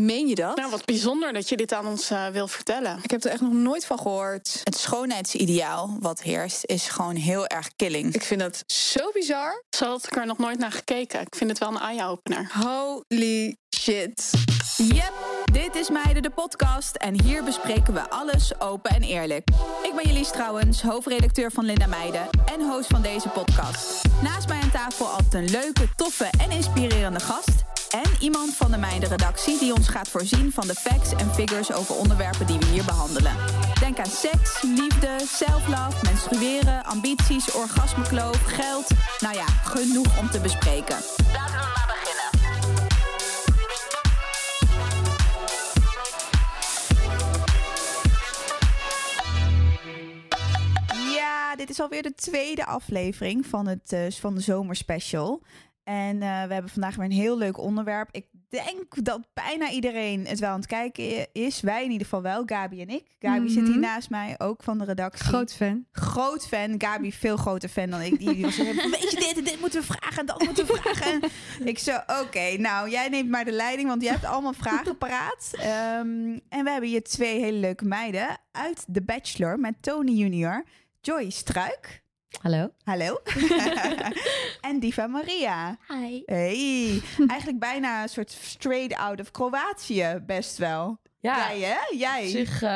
Meen je dat? Nou, wat bijzonder dat je dit aan ons uh, wil vertellen. Ik heb er echt nog nooit van gehoord. Het schoonheidsideaal wat heerst is gewoon heel erg killing. Ik vind dat zo bizar. Zo had ik er nog nooit naar gekeken. Ik vind het wel een eye-opener. Holy shit. Yep, dit is Meiden de podcast en hier bespreken we alles open en eerlijk. Ik ben Jelise trouwens, hoofdredacteur van Linda Meiden en host van deze podcast. Naast mij aan tafel altijd een leuke, toffe en inspirerende gast... En iemand van de Meiden-redactie die ons gaat voorzien van de facts en figures over onderwerpen die we hier behandelen. Denk aan seks, liefde, self-love, menstrueren, ambities, orgasmekloof, geld. Nou ja, genoeg om te bespreken. Ja, dit is alweer de tweede aflevering van, het, uh, van de zomerspecial. En uh, we hebben vandaag weer een heel leuk onderwerp. Ik denk dat bijna iedereen het wel aan het kijken is. Wij in ieder geval wel, Gabi en ik. Gabi mm -hmm. zit hier mhm. naast mij, ook van de redactie. Groot fan. Groot fan. Gabi veel groter fan dan ik. Die was weet je dit dit moeten we vragen en dat moeten we vragen. ik zo, oké, okay, nou jij neemt maar de leiding, want jij hebt allemaal vragen paraat. Um, en we hebben hier twee hele leuke meiden uit The Bachelor met Tony Junior. Joy Struik. Hallo. Hallo. en Diva Maria. Hi. Hey. Eigenlijk bijna een soort straight out of Kroatië, best wel. Ja. Jij, hè? Jij. Zich, uh,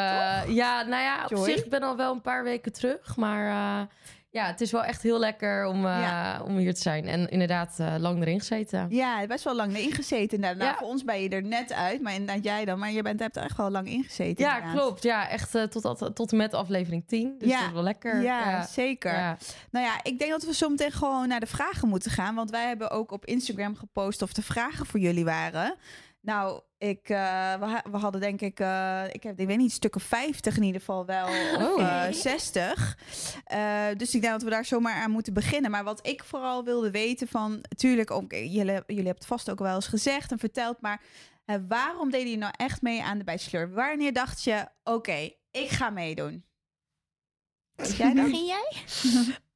ja, nou ja, op Joy? zich ben al wel een paar weken terug, maar... Uh, ja, het is wel echt heel lekker om, uh, ja. om hier te zijn. En inderdaad, uh, lang erin gezeten. Ja, best wel lang erin gezeten. Nou, ja. Voor ons ben je er net uit, maar inderdaad jij dan. Maar je bent, hebt er echt wel lang in gezeten. Ja, klopt. Ja, echt uh, tot, tot en met aflevering 10. Dus ja. dat is wel lekker. Ja, ja. zeker. Nou ja, ik denk dat we zo meteen gewoon naar de vragen moeten gaan. Want wij hebben ook op Instagram gepost of de vragen voor jullie waren. Nou, ik, uh, we, we, hadden denk ik, uh, ik, heb, ik weet niet, stukken 50 in ieder geval wel, of uh, 60. dus ik denk dat we daar zomaar aan moeten beginnen. Maar wat ik vooral wilde weten van, natuurlijk, ook, jullie, jullie hebben het vast ook wel eens gezegd en verteld, maar waarom deden jullie nou echt mee aan de Bachelor? Wanneer dacht je, oké, okay, ik ga meedoen? Jij? Begin jij?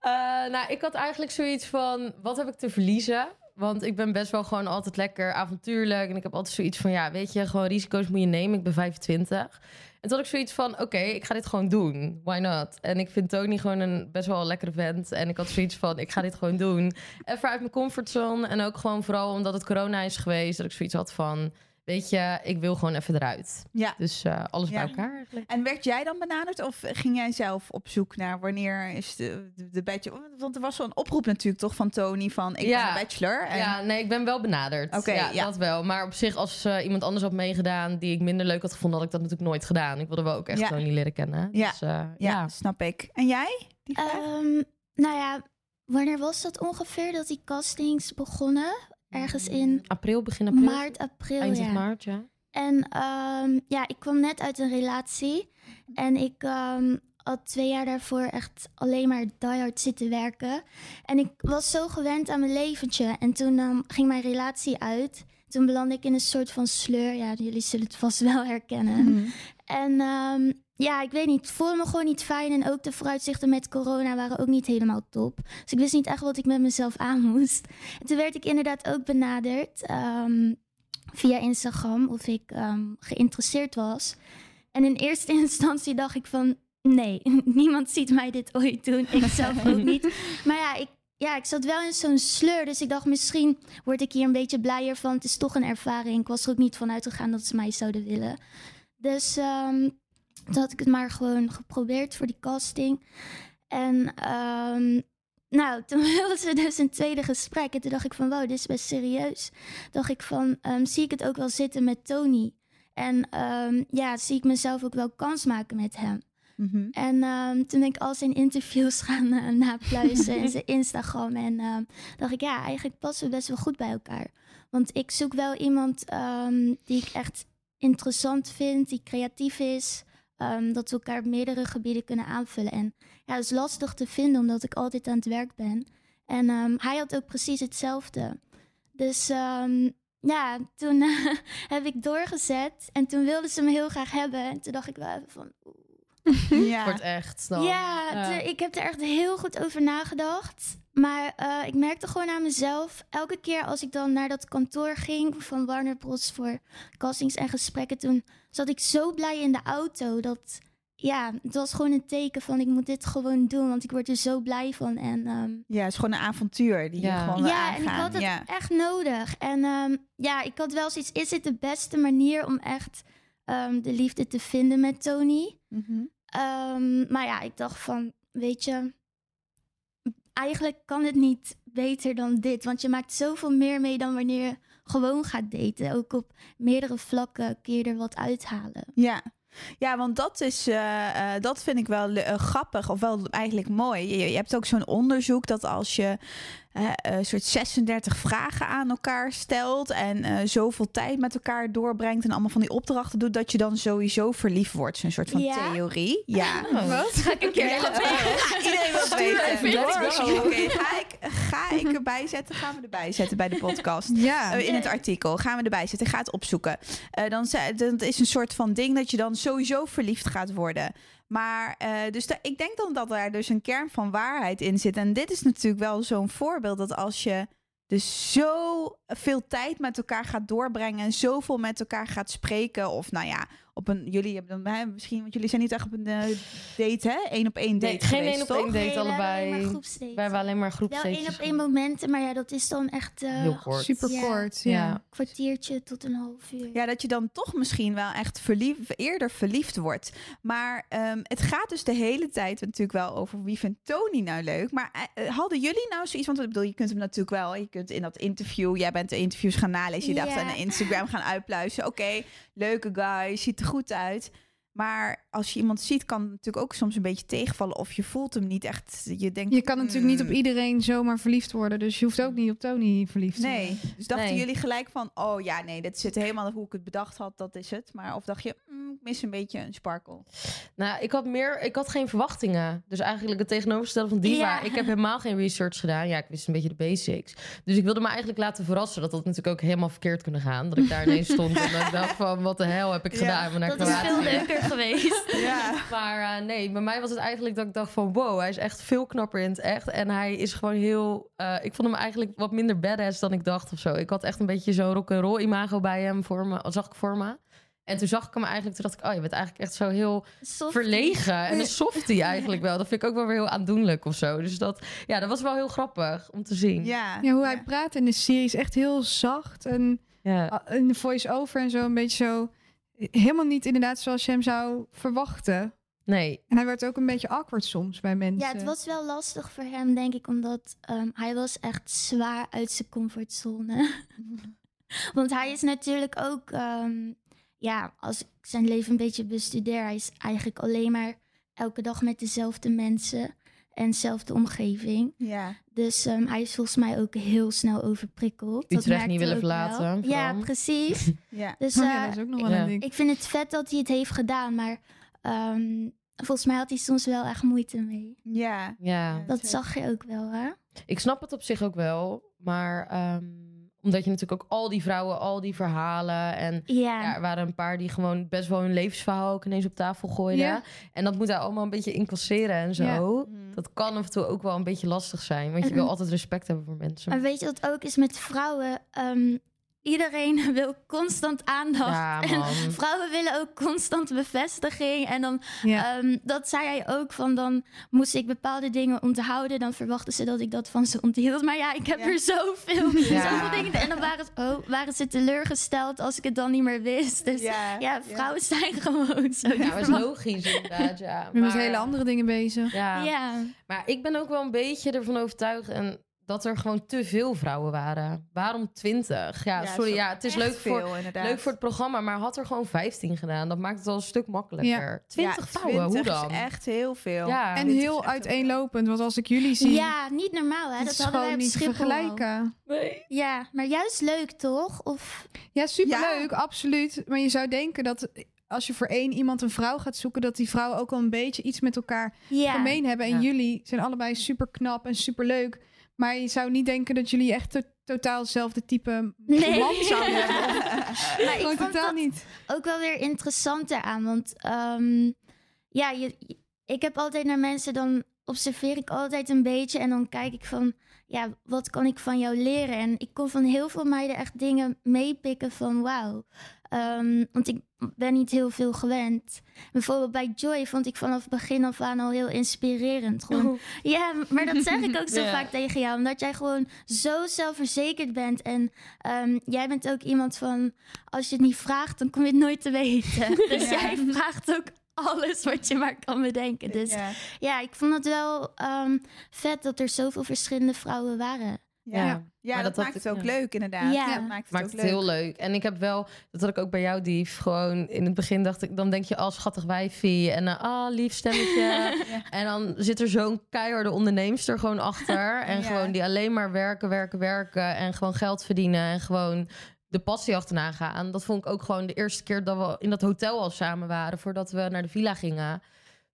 nou, ik had eigenlijk zoiets van, wat heb ik te verliezen? Want ik ben best wel gewoon altijd lekker avontuurlijk. En ik heb altijd zoiets van, ja, weet je, gewoon risico's moet je nemen. Ik ben 25. En toen had ik zoiets van, oké, ik ga dit gewoon doen. Why not? En ik vind Tony gewoon een best wel lekkere vent. En ik had zoiets van, ik ga dit gewoon doen. Even uit mijn comfortzone. En ook gewoon vooral omdat het corona is geweest. Dat ik zoiets had van, weet je, ik wil gewoon even eruit. Ja. Dus uh, alles ja. bij elkaar eigenlijk. En werd jij dan benaderd of ging jij zelf op zoek naar wanneer is de, de, de bachelor? Want er was zo'n oproep natuurlijk toch van Tony van ik ja. ben bachelor. En... Ja, nee, ik ben wel benaderd. Oké, okay, ja, dat wel. Maar op zich als uh, iemand anders had meegedaan die ik minder leuk had gevonden, had ik dat natuurlijk nooit gedaan. Ik wilde wel ook echt gewoon niet leren kennen. Ja. Dus, uh, ja, snap ik. En jij? Um, nou ja, wanneer was dat ongeveer dat die castings begonnen? Ergens in april, begin april. Maart, april. Ja. maart, ja. En um, ja, ik kwam net uit een relatie. En ik um, had twee jaar daarvoor echt alleen maar diehard zitten werken. En ik was zo gewend aan mijn leventje. En toen um, ging mijn relatie uit. Toen belandde ik in een soort van sleur. Ja, jullie zullen het vast wel herkennen. Mm -hmm. En ja, ik weet niet. Het voelde me gewoon niet fijn. En ook de vooruitzichten met corona waren ook niet helemaal top. Dus ik wist niet echt wat ik met mezelf aan moest. En toen werd ik inderdaad ook benaderd um, via Instagram of ik um, geïnteresseerd was. En in eerste instantie dacht ik van... Nee, niemand ziet mij dit ooit doen. Ik zelf ook niet. Maar ja, ik, ja, ik zat wel in zo'n sleur. Dus ik dacht, misschien word ik hier een beetje blijer van. Het is toch een ervaring. Ik was er ook niet van uitgegaan dat ze mij zouden willen. Dus... Um, toen had ik het maar gewoon geprobeerd voor die casting. En um, nou, toen wilden ze dus een tweede gesprek. En toen dacht ik van, wow, dit is best serieus. dacht ik van, um, zie ik het ook wel zitten met Tony? En um, ja, zie ik mezelf ook wel kans maken met hem? Mm -hmm. En um, toen ben ik al zijn interviews gaan uh, napluizen en zijn Instagram. En um, dacht ik, ja, eigenlijk passen we best wel goed bij elkaar. Want ik zoek wel iemand um, die ik echt interessant vind, die creatief is. Um, dat we elkaar op meerdere gebieden kunnen aanvullen. En ja, het is lastig te vinden omdat ik altijd aan het werk ben. En um, hij had ook precies hetzelfde. Dus um, ja, toen uh, heb ik doorgezet. En toen wilden ze me heel graag hebben. En toen dacht ik wel even van... Ja. Wordt echt snel. Ja, ja. ik heb er echt heel goed over nagedacht. Maar eh, ik merkte gewoon aan mezelf, elke keer als ik dan naar dat kantoor ging van Warner Bros. voor castings en gesprekken, toen zat ik zo blij in de auto dat, ja, het was gewoon een teken van ik moet dit gewoon doen, want ik word er zo blij van. En ehm, Ja, het is gewoon een avontuur die Ja. je gewoon ja, en ik had het ja. echt nodig. En ehm, ja, ik had wel zoiets, is dit de beste manier om echt ehm, de liefde te vinden met Tony? Mhm. Ehm, maar ja, ik dacht van, weet je, eigenlijk kan het niet beter dan dit. Want je maakt zoveel meer mee dan wanneer je gewoon gaat daten. Ook op meerdere vlakken kun je er wat uithalen. Ja. Ja, want dat is, eh, eh, dat vind ik wel eh, grappig of wel eigenlijk mooi. Je, hebt ook zo'n onderzoek dat als je een soort 36 vragen aan elkaar stelt en eh, zoveel tijd met elkaar doorbrengt en allemaal van die opdrachten doet, dat je dan sowieso verliefd wordt. Zo'n soort van Ja? theorie. Ja. Wat? Ga ik een keer Ja, laten weten. iedereen wil weten. ga, ik, ga ik erbij zetten? Gaan we erbij zetten bij de podcast? Ja. Eh, in het artikel. Gaan we erbij zetten. Ga het opzoeken. Eh, dan dat is een soort van ding dat je dan sowieso verliefd gaat worden. Maar eh, dus ik denk dan dat daar dus een kern van waarheid in zit. En dit is natuurlijk wel zo'n voorbeeld dat als je dus zo veel tijd met elkaar gaat doorbrengen en zoveel met elkaar gaat spreken. Of nou ja, op een jullie hebben hè, misschien, want jullie zijn niet echt op een eh, date, hè? Eén op één date. Nee, geen geweest, één op één date Nee, we hebben alleen allebei. maar groepsdates. Wij hebben alleen maar Wel groepsdates. één op één momenten, maar ja, dat is dan echt eh, Heel kort. Super Ja. kort. Ja. Ja. kwartiertje tot een half uur. Ja, dat je dan toch misschien wel echt verliefd, eerder verliefd wordt. Maar ehm, het gaat dus de hele tijd natuurlijk wel over wie vindt Tony nou leuk. Maar eh, hadden jullie nou zoiets? Want ik bedoel, je kunt hem natuurlijk wel. Je kunt in dat interview. Jij bent de interviews gaan nalezen. Je dacht Ja. aan Instagram gaan uitpluizen. Oké, leuke guy, ziet er goed uit. Maar als je iemand ziet, kan het natuurlijk ook soms een beetje tegenvallen. Of je voelt hem niet echt. Je denkt. Je kan natuurlijk niet op hmm, iedereen zomaar verliefd worden. Dus je hoeft ook niet op Tony verliefd te worden. Nee, dus dachten Nee. jullie gelijk van, oh ja, nee, dit zit helemaal hoe ik het bedacht had, dat is het. Maar of dacht je, mm, ik mis een beetje een sparkle. Nou, ik had meer, ik had geen verwachtingen. Dus eigenlijk het tegenovergestelde van Diva. Ja. Ik heb helemaal geen research gedaan. Ja, ik wist een beetje de basics. Dus ik wilde me eigenlijk laten verrassen. Dat dat natuurlijk ook helemaal verkeerd kunnen gaan. Dat ik daar ineens stond en dacht van, wat de hel heb ik Ja, gedaan? Naar dat is veel leuker geweest. Ja. Maar eh, nee, bij mij was het eigenlijk dat ik dacht van... wow, hij is echt veel knapper in het echt. En hij is gewoon heel... eh, ik vond hem eigenlijk wat minder badass dan ik dacht of zo. Ik had echt een beetje zo'n rock'n'roll imago bij hem voor me. Zag ik voor me. En toen zag ik hem eigenlijk... Toen dacht ik, oh, je bent eigenlijk echt zo heel verlegen. En een softie eigenlijk wel. Dat vind ik ook wel weer heel aandoenlijk of zo. Dus dat, ja, dat was wel heel grappig om te zien. Ja. Ja, hoe hij praat in de serie is echt heel zacht. En Ja. in de voice-over en zo een beetje zo... Helemaal niet inderdaad zoals je hem zou verwachten. Nee. En hij werd ook een beetje awkward soms bij mensen. Ja, het was wel lastig voor hem, denk ik, omdat ehm, hij was echt zwaar uit zijn comfortzone. Want hij is natuurlijk ook, ehm, ja, als ik zijn leven een beetje bestudeer, hij is eigenlijk alleen maar elke dag met dezelfde mensen en dezelfde omgeving. Ja. Dus ehm, hij is volgens mij ook heel snel overprikkeld. Dat Utrecht merkte niet willen wel. verlaten, Ja, precies. Ja. Dus Oh ja, eh, dat is ook nog wel ja. een ding. ik vind het vet dat hij het heeft gedaan, maar ehm, volgens mij had hij soms wel echt moeite mee. Ja. Ja. Dat zag je ook wel, hè? Ik snap het op zich ook wel. Maar ehm, omdat je natuurlijk ook al die vrouwen, al die verhalen... en Ja. Ja, er waren een paar die gewoon best wel hun levensverhaal ook ineens op tafel gooiden. Ja. En dat moet hij allemaal een beetje incasseren en zo. Ja. Mm. Dat kan af en toe ook wel een beetje lastig zijn. Want je wil altijd respect hebben voor mensen. Maar weet je wat ook is met vrouwen? Ehm, iedereen wil constant aandacht. Ja, en vrouwen willen ook constant bevestiging. En dan, Ja. ehm, dat zei hij ook van, dan moest ik bepaalde dingen onthouden. Dan verwachten ze dat ik dat van ze onthield. Maar ja, ik heb Ja. er zoveel, Ja. zoveel dingen. En dan waren, ze- oh, waren ze teleurgesteld als ik het dan niet meer wist. Dus ja, Ja. vrouwen zijn gewoon zo. Ja, dat is logisch inderdaad, ja. Ben met hele andere dingen bezig. Ja. Ja. maar ik ben ook wel een beetje ervan overtuigd... En dat er gewoon te veel vrouwen waren. Waarom 20? Ja, sorry, ja, het is leuk voor, veel, inderdaad. leuk voor het programma, maar had er gewoon 15 gedaan. Dat maakt het al een stuk makkelijker. 20 Ja, vrouwen, hoe 20 dan? is echt heel veel. Ja. En 20 heel uiteenlopend. Want als ik jullie zie, ja, niet normaal hè. Dat is hadden wij op niet Schiphol al. vergelijken. Nee. Ja, maar juist leuk toch? Of Ja, superleuk, absoluut. Maar je zou denken dat als je voor één iemand een vrouw gaat zoeken, dat die vrouwen ook wel een beetje iets met elkaar ja. gemeen hebben. En Ja. jullie zijn allebei super knap en super leuk. Maar je zou niet denken dat jullie echt to- totaal hetzelfde type Nee. man zouden hebben. Maar ik Gewoon totaal dat niet. ook wel weer interessant eraan. Want ehm, ja, je, ik heb altijd naar mensen, dan observeer ik altijd een beetje. En dan kijk ik van, ja, wat kan ik van jou leren? En ik kon van heel veel meiden echt dingen meepikken van wauw. Ehm, want ik ben niet heel veel gewend. Bijvoorbeeld bij Joy vond ik vanaf begin af aan al heel inspirerend. Gewoon, ja, maar dat zeg ik ook zo vaak tegen jou. Omdat jij gewoon zo zelfverzekerd bent. En ehm, jij bent ook iemand van... als je het niet vraagt, dan kom je het nooit te weten. Dus jij vraagt ook alles wat je maar kan bedenken. Dus Ja. ja, ik vond het wel ehm, vet dat er zoveel verschillende vrouwen waren. Ja, Ja. dat, dat- maakt het ook ja. leuk inderdaad. Ja. dat maakt het Maakt ook het leuk. heel leuk. En ik heb wel, dat had ik ook bij jou, Dief. Gewoon in het begin dacht ik, dan denk je, oh schattig wijfie. En ah, lief stemmetje. En dan zit er zo'n keiharde onderneemster gewoon achter. En Ja. gewoon die alleen maar werken, werken, werken. En gewoon geld verdienen. En gewoon de passie achterna gaan. Dat vond ik ook gewoon de eerste keer dat we in dat hotel al samen waren. Voordat we naar de villa gingen.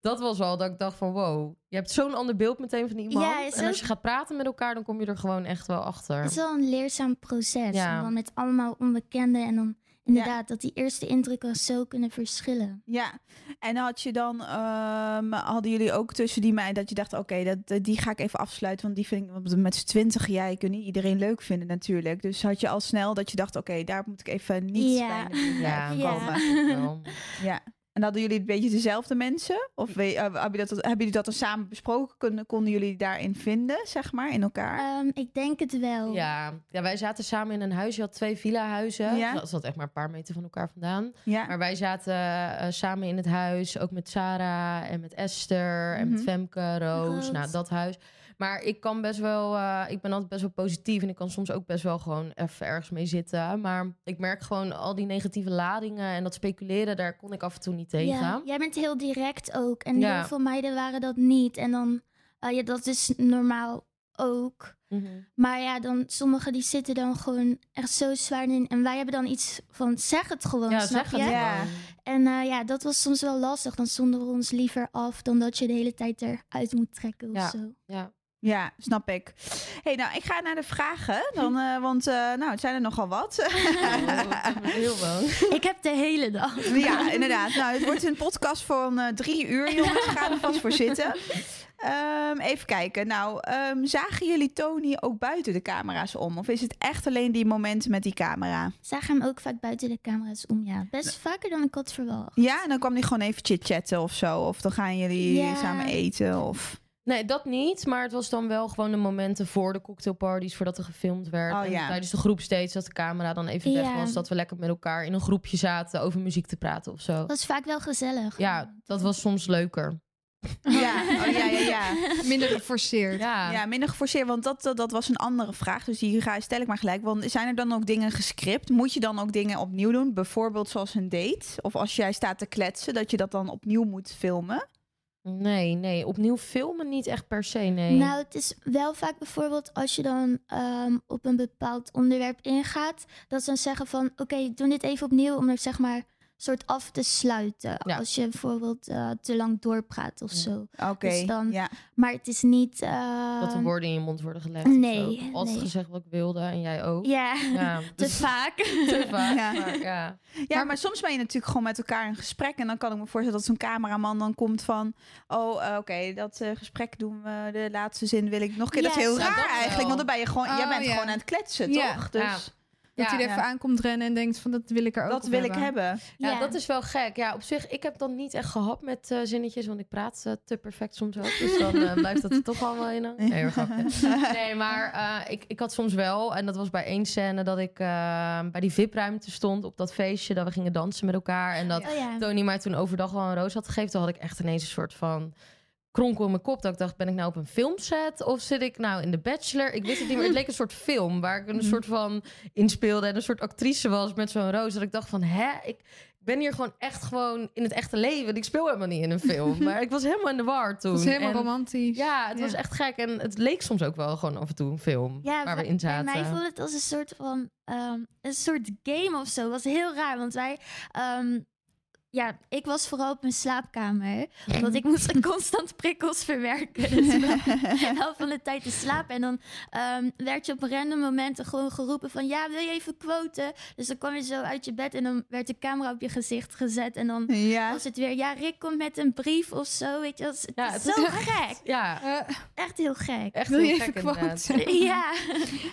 Dat was al dat ik dacht van wow, je hebt zo'n ander beeld meteen van iemand. Ja, en als je gaat praten met elkaar, dan kom je er gewoon echt wel achter. Het is wel een leerzaam proces. Ja. Met allemaal onbekenden. En dan inderdaad dat die eerste indrukken zo kunnen verschillen. Ja, en had je dan, ehm, hadden jullie ook tussen die meiden dat je dacht, oké, dat dat- die ga ik even afsluiten, want die vind ik want met z'n twintig, ja, je kunt niet iedereen leuk vinden natuurlijk. Dus had je al snel dat je dacht, oké, daar moet ik even niet Ja. bij Ja, Ja. komen. Wel. Ja. En hadden jullie een beetje dezelfde mensen? Of we, eh, hebben, jullie dat, hebben jullie dat dan samen besproken? Konden, konden jullie daarin vinden, zeg maar, in elkaar? Ehm, ik denk het wel. Ja. ja, wij zaten samen in een huis. Je had twee villa-huizen. Ja. Dat zat echt maar een paar meter van elkaar vandaan. ja. Maar wij zaten eh, samen in het huis. Ook met Sarah en met Esther en met Mhm. Femke, Roos. Roos. Nou, dat huis. Maar ik kan best wel... eh, ik ben altijd best wel positief. En ik kan soms ook best wel gewoon even ergens mee zitten. Maar ik merk gewoon al die negatieve ladingen... en dat speculeren, daar kon ik af en toe niet tegen. Ja, jij bent heel direct ook. En Ja. heel veel meiden waren dat niet. En dan, eh, ja, dat is normaal ook. Mhm. Maar ja, dan sommigen die zitten dan gewoon echt zo zwaar in. En wij hebben dan iets van, zeg het gewoon, Ja, snap zeg het je? Ja. gewoon. En eh, ja, dat was soms wel lastig. Dan stonden we ons liever af dan dat je de hele tijd eruit moet trekken of Ja. zo. Ja. Ja, snap ik. hey, nou, ik ga naar de vragen. Dan, eh, want eh, nou, het zijn er nogal wat. Oh, heel bang. Ik heb de hele dag. ja, inderdaad. Nou, het wordt een podcast van eh, drie uur, jongens. Ga er vast voor zitten. Ehm, even kijken. Nou, ehm, zagen jullie Tony ook buiten de camera's om? Of is het echt alleen die momenten met die camera? Zagen hem ook vaak buiten de camera's om, ja. Best vaker dan ik had verwacht. Ja, en dan kwam hij gewoon even chit-chatten of zo. Of dan gaan jullie Ja. samen eten. Of... Nee, dat niet. Maar het was dan wel gewoon de momenten voor de cocktailparties, voordat er gefilmd werd. Oh, en ja. tijdens de groep steeds, dat de camera dan even weg Ja. was. Dat we lekker met elkaar in een groepje zaten over muziek te praten of zo. Dat was vaak wel gezellig. Ja, dat was soms leuker. Ja, oh, ja, ja, ja. Minder geforceerd. Ja, Ja, minder geforceerd, want dat, dat, dat was een andere vraag. Dus die ga, stel ik maar gelijk. Want zijn er dan ook dingen gescript? Moet je dan ook dingen opnieuw doen? Bijvoorbeeld zoals een date? Of als jij staat te kletsen, dat je dat dan opnieuw moet filmen? Nee, nee. Opnieuw filmen niet echt per se, nee. Nou, het is wel vaak bijvoorbeeld als je dan ehm, op een bepaald onderwerp ingaat, dat ze dan zeggen van, oké, doe dit even opnieuw om er zeg maar soort af te sluiten. Ja. Als je bijvoorbeeld eh, te lang doorpraat of Ja. zo. Oké, Dus dan- ja. Maar het is niet. ehm, dat de woorden in je mond worden gelegd. of nee, altijd nee. gezegd wat ik wilde en jij ook. Ja, Ja, te dus vaak. te vaak. Ja. maar ja. ja, maar soms ben je natuurlijk gewoon met elkaar in gesprek. En dan kan ik me voorstellen dat zo'n cameraman dan komt van... Oh, eh, oké, dat eh, gesprek doen we. De laatste zin wil ik nog een keer. dat is heel ja, raar eigenlijk. Want dan ben je gewoon... jij Oh, bent gewoon aan het kletsen, toch? Dus Ja. Dat Ja, hij er even ja. aankomt rennen en denkt van dat wil ik er ook dat op wil ik hebben. Ja, dat is wel gek. Ja, op zich, ik heb dan niet echt gehad met eh, zinnetjes, want ik praat eh, te perfect soms ook. Dus dan eh, blijft dat er toch allemaal in. Nee. Nee, maar eh, ik, ik had soms wel, en dat was bij één scène, dat ik eh, bij die VIP-ruimte stond op dat feestje, dat we gingen dansen met elkaar. En dat Oh ja. Tony mij toen overdag wel een roos had gegeven, toen had ik echt ineens een soort van kronkel in mijn kop. Dat ik dacht, ben ik nou op een filmset of zit ik nou in The Bachelor? Ik wist het niet meer. Het leek een soort film waar ik een soort van inspeelde en een soort actrice was met zo'n roos. Dat ik dacht van, hè, ik ben hier gewoon echt gewoon in het echte leven. Ik speel helemaal niet in een film. Maar ik was helemaal in de war toen. Het is helemaal En romantisch. Ja, het was echt gek. En het leek soms ook wel gewoon af en toe een film Ja, waar we bij- in Bij zaten. mij voelde het als een soort van ehm, een soort game of zo. Het was heel raar, want wij ehm, ja, ik was vooral op mijn slaapkamer. Want ik moest constant prikkels verwerken. Dus de helft van de tijd te slapen. En dan ehm, werd je op random momenten gewoon geroepen van... Ja, wil je even quoten? Dus dan kwam je zo uit je bed en dan werd de camera op je gezicht gezet. En dan ja. was het weer... Ja, Rick komt met een brief of zo. Weet je, dat is, het Ja, is het zo is- gek. Ja, Eh, Echt heel gek. echt wil je even quoten? Ja.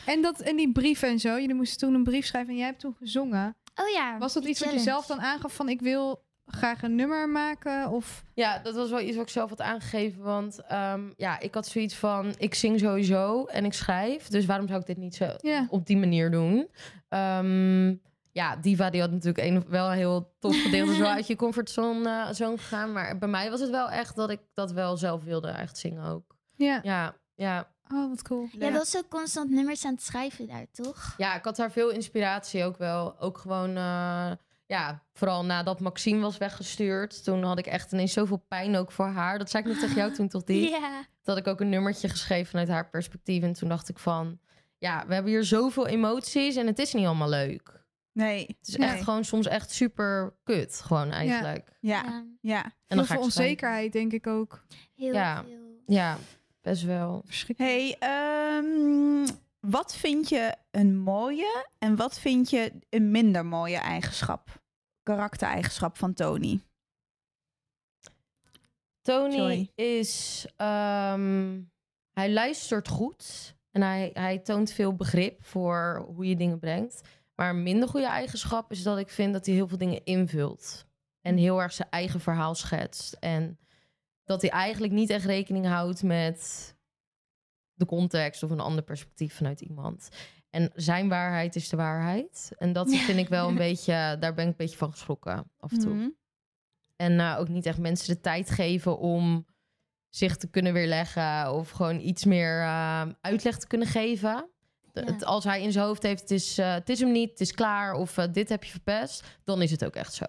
en, dat, en die brieven en zo. Jullie moesten toen een brief schrijven en jij hebt toen gezongen. Oh ja. Was dat iets wat je zelf dan aangaf van ik wil graag een nummer maken? Of Ja, dat was wel iets wat ik zelf had aangegeven. Want ehm, ja, ik had zoiets van... Ik zing sowieso en ik schrijf. Dus waarom zou ik dit niet zo Ja. op die manier doen? Ehm, ja, Diva die had natuurlijk een, wel een heel tof gedeelte... zo uit je comfortzone zone gegaan. Maar bij mij was het wel echt dat ik dat wel zelf wilde. Echt zingen ook. ja. Ja, ja. Oh, wat cool. Jij was ook constant nummers aan het schrijven daar, toch? Ja, ik had daar veel inspiratie ook wel. Ook gewoon, eh, ja, vooral nadat Maxime was weggestuurd. Toen had ik echt ineens zoveel pijn ook voor haar. Dat zei ik nog tegen jou toen, toch die? Ja. Had ik ook een nummertje geschreven vanuit haar perspectief. En toen dacht ik van, ja, we hebben hier zoveel emoties en het is niet allemaal leuk. Nee. Het is nee. echt gewoon soms echt super kut, gewoon eigenlijk. Ja, Ja, ja. En dan ga veel onzekerheid, denk ik ook. heel Ja. veel. Ja, best wel. Verschrikkelijk. Hey, ehm, wat vind je een mooie en wat vind je een minder mooie eigenschap? Karaktereigenschap van Tony. Tony is. ehm, hij luistert goed. En hij, hij toont veel begrip voor hoe je dingen brengt. Maar een minder goede eigenschap is dat ik vind dat hij heel veel dingen invult. En heel erg zijn eigen verhaal schetst. En dat hij eigenlijk niet echt rekening houdt met de context of een ander perspectief vanuit iemand. En zijn waarheid is de waarheid. En dat vind ik wel een beetje, daar ben ik een beetje van geschrokken af en toe. Mhm. En eh, ook niet echt mensen de tijd geven om zich te kunnen weerleggen. Of gewoon iets meer eh, uitleg te kunnen geven. Ja. het- als hij in zijn hoofd heeft, het is, eh, het is hem niet, het is klaar. Of eh, dit heb je verpest. Dan is het ook echt zo.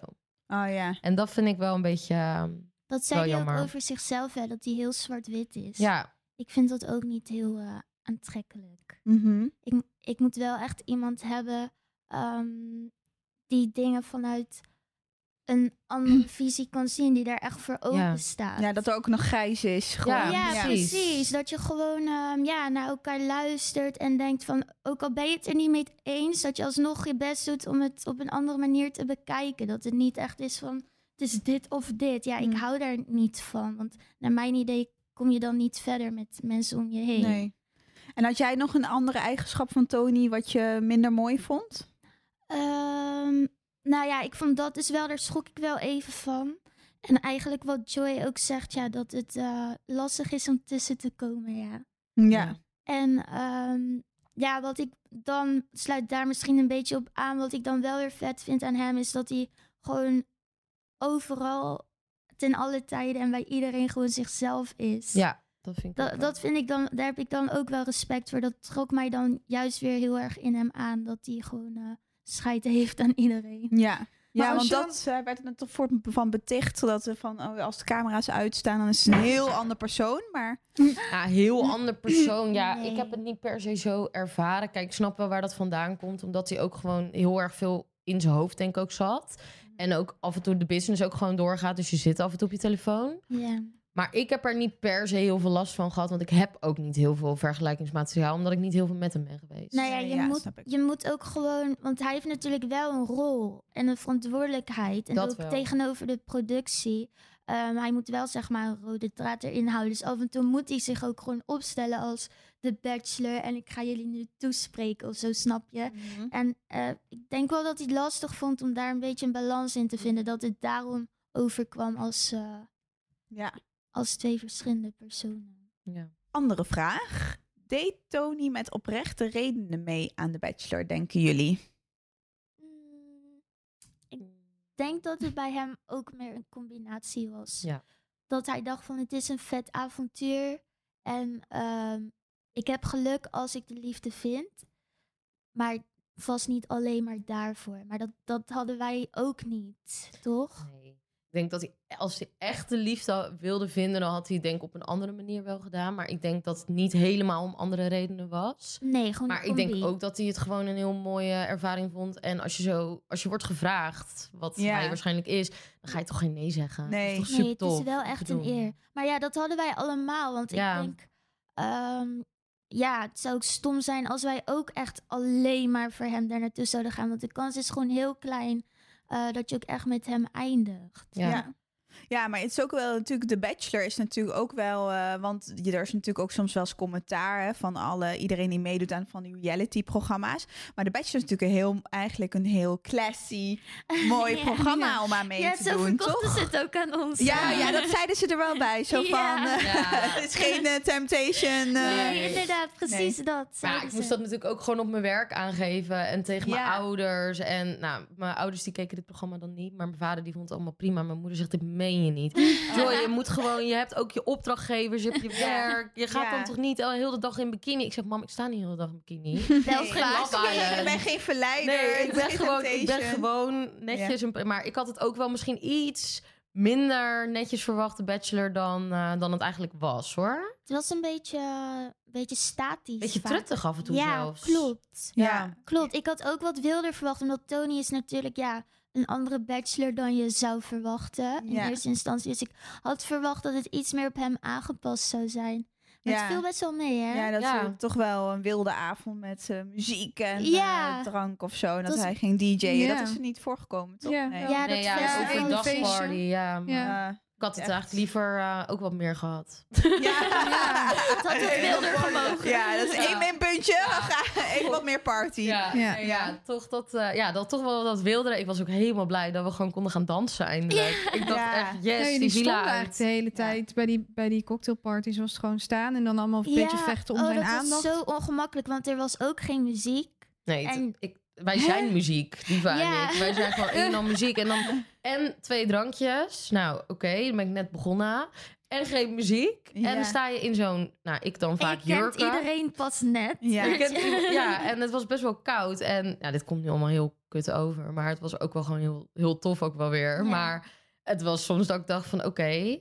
Oh ja. En dat vind ik wel een beetje... eh, Dat zei hij ook over zichzelf, hè, dat hij heel zwart-wit is. ja, Ik vind dat ook niet heel aantrekkelijk. Mhm. Ik, ik moet wel echt iemand hebben ehm, die dingen vanuit een andere visie kan zien, die daar echt voor open Ja. staat. Ja, dat er ook nog grijs is. Gewoon. Ja, precies. Dat je gewoon ehm, ja, naar elkaar luistert en denkt van... ook al ben je het er niet mee eens... dat je alsnog je best doet om het op een andere manier te bekijken. Dat het niet echt is van... het is dit of dit. Ja, ik Mm. hou daar niet van. Want naar mijn idee kom je dan niet verder met mensen om je heen. Nee. En had jij nog een andere eigenschap van Tony wat je minder mooi vond? Ehm, nou ja, ik vond dat dus wel, daar schrok ik wel even van. En eigenlijk wat Joy ook zegt, ja, dat het eh, lastig is om tussen te komen, ja. Ja. En ehm, ja, wat ik dan sluit daar misschien een beetje op aan. Wat ik dan wel weer vet vind aan hem, is dat hij gewoon overal, ten alle tijden en bij iedereen gewoon zichzelf is. ja, dat vind ik Dat, vind ik dan, daar heb ik dan ook wel respect voor. Dat trok mij dan juist weer heel erg in hem aan. Dat hij gewoon eh scheid heeft aan iedereen. Ja. Ja, want dat eh, werd er toch voor van beticht. Dat we van, oh, als de camera's uitstaan, dan is het een heel ander persoon. Maar Ja, heel ander persoon. Ja, Nee. ik heb het niet per se zo ervaren. Kijk, ik snap wel waar dat vandaan komt. Omdat hij ook gewoon heel erg veel in zijn hoofd, denk ik, ook zat. En ook af en toe de business ook gewoon doorgaat. Dus je zit af en toe op je telefoon. Ja. Maar ik heb er niet per se heel veel last van gehad. Want ik heb ook niet heel veel vergelijkingsmateriaal. Omdat ik niet heel veel met hem ben geweest. Nou ja, Nee, je, ja, moet, snap ik. je moet ook gewoon... Want hij heeft natuurlijk wel een rol en een verantwoordelijkheid. En Dat ook wel. tegenover de productie. Ehm, hij moet wel, zeg maar, een rode draad erin houden. Dus af en toe moet hij zich ook gewoon opstellen als de bachelor. En ik ga jullie nu toespreken of zo, snap je? En eh, ik denk wel dat hij het lastig vond om daar een beetje een balans in te vinden. Dat het daarom overkwam als, eh, ja. Als twee verschillende personen. Ja. Andere vraag. Deed Tony met oprechte redenen mee aan de Bachelor, denken jullie? Mm, Ik denk dat het bij hem ook meer een combinatie was. Ja. Dat hij dacht van het is een vet avontuur. En ehm, ik heb geluk als ik de liefde vind. Maar vast niet alleen maar daarvoor. Maar dat, dat hadden wij ook niet, toch? Nee. Ik denk dat hij, als hij echt de liefde wilde vinden, dan had hij het denk ik op een andere manier wel gedaan. Maar ik denk dat het niet helemaal om andere redenen was. Nee, gewoon Maar ik denk ook dat hij het gewoon een heel mooie ervaring vond. En als je zo, als je wordt gevraagd, wat Ja. hij waarschijnlijk is, dan ga je toch geen nee zeggen. Nee. Dat is toch Nee, het is wel echt een eer. Maar ja, dat hadden wij allemaal. Want Ja. ik denk, ehm, ja, het zou ook stom zijn als wij ook echt alleen maar voor hem daar naartoe zouden gaan. Want de kans is gewoon heel klein eh, dat je ook echt met hem eindigt. Ja. Ja. Ja, maar het is ook wel natuurlijk, de Bachelor is natuurlijk ook wel, eh, want je- er is natuurlijk ook soms wel eens commentaar hè, van alle, iedereen die meedoet aan van die reality-programma's. Maar de Bachelor is natuurlijk een heel, eigenlijk een heel classy, mooi Ja, programma ja. om aan mee ja, te zo doen, verkochten toch? ze het ook aan ons. Ja, ja, dat zeiden ze er wel bij. Zo Ja. van, eh, Ja. het is geen eh, temptation. eh, Nee, inderdaad, precies dat. Ja, ik moest dat natuurlijk ook gewoon op mijn werk aangeven. En tegen mijn Ja. ouders. En nou, mijn ouders die keken dit programma dan niet. Maar mijn vader die vond het allemaal prima. Mijn moeder zegt, dit meen je niet. Joy, je moet gewoon, je hebt ook je opdrachtgevers, je hebt je werk. Je gaat Ja. dan toch niet al heel de dag in bikini? Ik zeg, mam, ik sta niet heel de dag in bikini. Vaak. Love Island. ik ben geen verleider. Nee, ik ben is geen gewoon, ik ben gewoon netjes. een- maar ik had het ook wel misschien iets minder netjes verwacht, de Bachelor, dan, eh, dan het eigenlijk was, hoor. Het was een beetje, beetje statisch. Beetje vaak. truttig af en toe Ja, zelfs. klopt. Ja. Klopt, ik had ook wat wilder verwacht. Omdat Tony is natuurlijk ja, een andere bachelor dan je zou verwachten. In Ja. eerste instantie. Dus ik had verwacht dat het iets meer op hem aangepast zou zijn. Maar Ja. het viel best wel mee, hè? Ja, dat Ja. is ook toch wel een wilde avond met eh, muziek en Ja. eh, drank of zo. En dat was- hij ging DJ'en. Ja. Dat is er niet voorgekomen, toch? Ja. Nee. Ja, nee, dat ja, Een feestje. dagparty, ja. maar Ja. Eh, Ik had het Echt. eigenlijk liever eh, ook wat meer gehad. ja. Het had wat wilder gemogen. Ja, dat is één Ja. minpuntje. Even wat meer party. Ja, Ja. ja. toch dat, eh, ja, dat toch wel dat wilde. Ik was ook helemaal blij dat we gewoon konden gaan dansen eindelijk. Ik dacht Ja. echt, yes, Ja, die die villa eigenlijk uit. de hele tijd bij die, bij die cocktailparties was het gewoon staan en dan allemaal een beetje vechten om oh, zijn dat aandacht. was zo ongemakkelijk, want er was ook geen muziek. Nee, het- En- ik, wij zijn muziek, Diva Ja. ik. Wij zijn gewoon een en al muziek. En, dan, en twee drankjes. Nou, oké, dan ben ik net begonnen. En geen muziek. Ja. En dan sta je in zo'n, nou, ik dan En vaak je kent iedereen pas net. Ja. Je kent ja, en het was best wel koud. En ja, dit komt nu allemaal heel kut over. Maar het was ook wel gewoon heel, heel tof ook wel weer. Ja. Maar het was soms dat ik dacht van oké,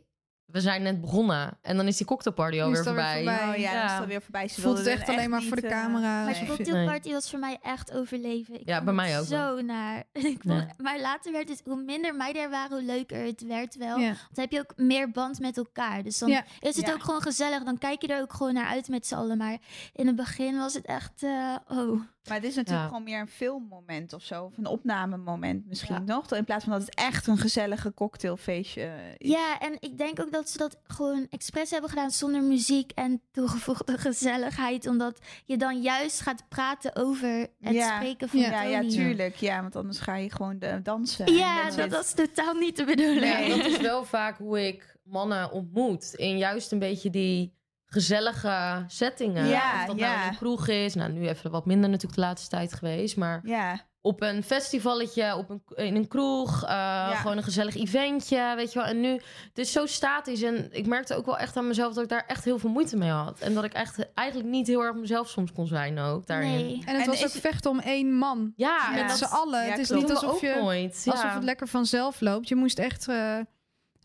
we zijn net begonnen. En dan is die cocktailparty alweer voorbij. voorbij. Oh ja, Ja. dat is alweer voorbij. Ze voelt het echt alleen maar voor de eh, camera. Maar nee. de Nee. cocktailparty was voor mij echt overleven. Ik Ja, bij mij ook Zo naar. Ik vond-. Maar later werd het, hoe minder meiden er waren, hoe leuker het werd wel. Ja. Want dan heb je ook meer band met elkaar. Dus dan Ja. is het Ja. ook gewoon gezellig. Dan kijk je er ook gewoon naar uit met z'n allen. Maar in het begin was het echt, eh, oh. Maar het is natuurlijk Ja. gewoon meer een filmmoment of zo. Of een opnamemoment misschien Ja. nog. In plaats van dat het echt een gezellige cocktailfeestje is. Ja, en ik denk ook dat ze dat gewoon expres hebben gedaan zonder muziek en toegevoegde gezelligheid. Omdat je dan juist gaat praten over het Ja. spreken van Ja, ja, tuurlijk. Ja, want anders ga je gewoon de, dansen. en Ja, dat was totaal niet de bedoeling. Nee, dat is wel vaak hoe ik mannen ontmoet. In juist een beetje die gezellige settingen. Ja, of dat ja. nou in een kroeg is. Nou, nu even wat minder natuurlijk de laatste tijd geweest. Maar Ja, op een festivalletje, op een, in een kroeg. eh, Gewoon een gezellig eventje, weet je wel. En nu, het is zo statisch. En ik merkte ook wel echt aan mezelf dat ik daar echt heel veel moeite mee had. En dat ik echt eigenlijk niet heel erg mezelf soms kon zijn ook daarin. Nee. En het En was ook het- vechten om één man. Ja, Met z'n allen. ja, het is klopt. niet alsof, je, nooit. alsof het lekker vanzelf loopt. Je moest echt eh,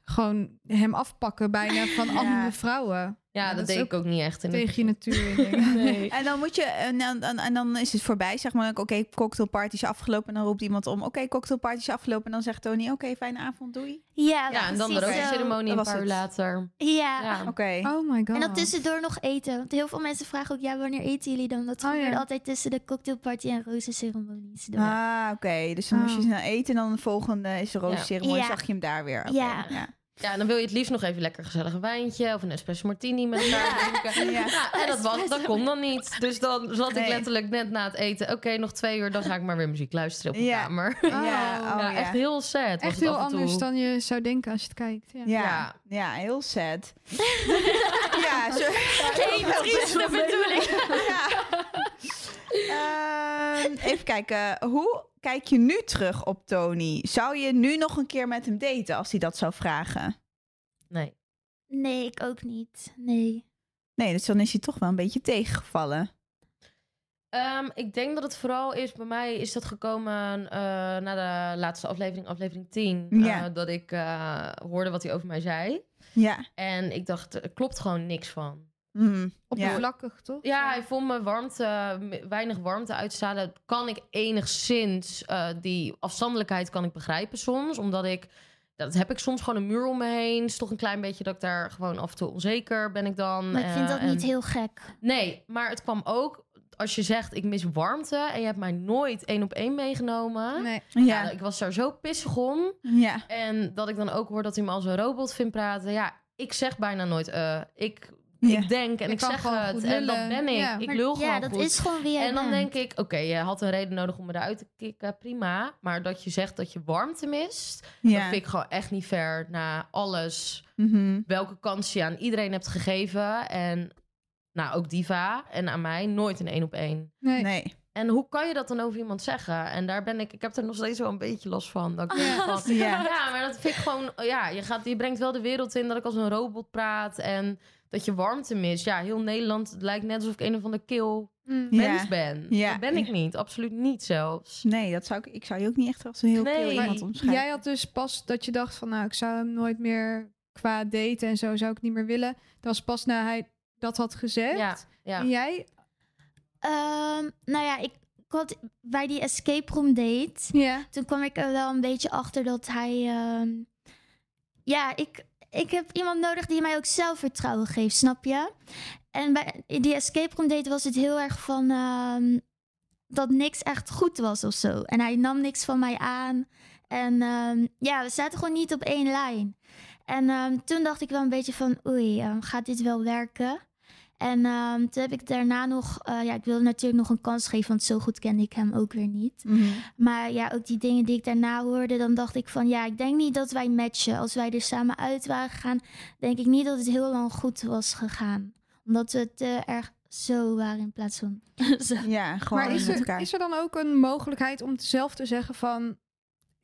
gewoon hem afpakken bijna van Ja. andere vrouwen. Ja, dat deed ook ik ook niet echt. In het Tegen je natuur. in, denk ik. Nee. En dan moet je, en dan, en, en dan is het voorbij, zeg maar. Oké, cocktailparty is afgelopen. En dan roept iemand om. Oké, cocktailparty is afgelopen. En dan zegt Tony, oké, fijne avond, doei. Ja, Ja, en dan de rookceremonie een Dat was paar uur later. Ja. Ja. Oké. Oh my god. En dan tussendoor nog eten. Want heel veel mensen vragen ook, ja, wanneer eten jullie dan? Dat Oh, gebeurt ja. altijd tussen de cocktailparty en rozenceremonies door. Ah, oké. Dus dan moest je Oh. snel eten. En dan de volgende is de roosceremonie. Ja. Zag je hem daar weer. Ja. ja. Ja, dan wil je het liefst nog even lekker gezellig een wijntje of een espresso martini met elkaar drinken. Ja. Ja, en dat, was, dat kon dan niet. Dus dan zat ik letterlijk net na het eten. Oké, nog twee uur, dan ga ik maar weer muziek luisteren op de Ja. kamer. Ja, Oh. oh, ja, echt heel sad. was Echt het heel anders dan je zou denken als je het kijkt. Ja. Ja, Ja. ja. heel sad. ja, zo. Geen trieste bedoeling. ja. Ehm, even kijken. Hoe kijk je nu terug op Tony? Zou je nu nog een keer met hem daten als hij dat zou vragen? Nee. Nee, ik ook niet. Nee. Nee, dus dan is hij toch wel een beetje tegengevallen. Ehm, ik denk dat het vooral is, bij mij is dat gekomen eh, na de laatste aflevering, aflevering 10. Ja. eh, dat ik eh, hoorde wat hij over mij zei. Ja. En ik dacht, er klopt gewoon niks van. Mm. Oppervlakkig, toch? Ja, hij vond me warmte, weinig warmte uitstralen. Kan ik enigszins, eh, die afstandelijkheid kan ik begrijpen soms. Omdat ik, dat heb ik soms gewoon een muur om me heen. Is toch een klein beetje dat ik daar gewoon af en toe onzeker ben ik dan. Maar ik vind eh, dat niet en- heel gek. Nee, maar het kwam ook als je zegt ik mis warmte en je hebt mij nooit één op één meegenomen. Nee. Ja, Ja. ik was daar zo pissig om. Ja. En dat ik dan ook hoor dat hij me als een robot vindt praten. Ja, ik zeg bijna nooit eh. Ik, Ja. ik denk en ik zeg het. En dat ben ik. Ja. Ik lul gewoon ja, dat goed. is gewoon jij En dan bent. denk ik, oké, je had een reden nodig om me eruit te kicken, prima. Maar dat je zegt dat je warmte mist, dat Ja. vind ik gewoon echt niet fair. Na alles, Mhm. welke kans je aan iedereen hebt gegeven. En nou, ook Diva en aan mij, nooit een één op één. Nee. Nee. En hoe kan je dat dan over iemand zeggen? En daar ben ik, ik heb er nog steeds wel een beetje last van. Dat ik denk van Ja. ja, maar dat vind ik gewoon, ja, je, gaat, je brengt wel de wereld in dat ik als een robot praat en dat je warmte mist. Ja, heel Nederland, het lijkt net alsof ik een of andere kill Mm. Ja. mens ben. Ja. Dat ben ik niet, absoluut niet zelfs. Nee, dat zou ik, ik zou je ook niet echt als een heel Nee, maar iemand omschrijven. Jij had dus pas dat je dacht van, nou, ik zou hem nooit meer qua daten en zo zou ik niet meer willen. Dat was pas na hij dat had gezegd. Ja, ja. En jij? Ehm, nou ja, ik, ik had bij die escape room date... Ja. toen kwam ik er wel een beetje achter dat hij. ehm, ja, ik, ik heb iemand nodig die mij ook zelfvertrouwen geeft, snap je? En bij die escape room date was het heel erg van. ehm, dat niks echt goed was of zo. En hij nam niks van mij aan. En ehm, ja, we zaten gewoon niet op één lijn. En ehm, toen dacht ik wel een beetje van, oei, gaat dit wel werken? En ehm, toen heb ik daarna nog, eh, ja, ik wilde natuurlijk nog een kans geven, want zo goed kende ik hem ook weer niet. Mhm. Maar ja, ook die dingen die ik daarna hoorde, dan dacht ik van ja, ik denk niet dat wij matchen. Als wij er samen uit waren gegaan, denk ik niet dat het heel lang goed was gegaan. Omdat we te erg zo waren in plaats van zo. Ja, gewoon Maar is met er, elkaar. is er dan ook een mogelijkheid om zelf te zeggen van...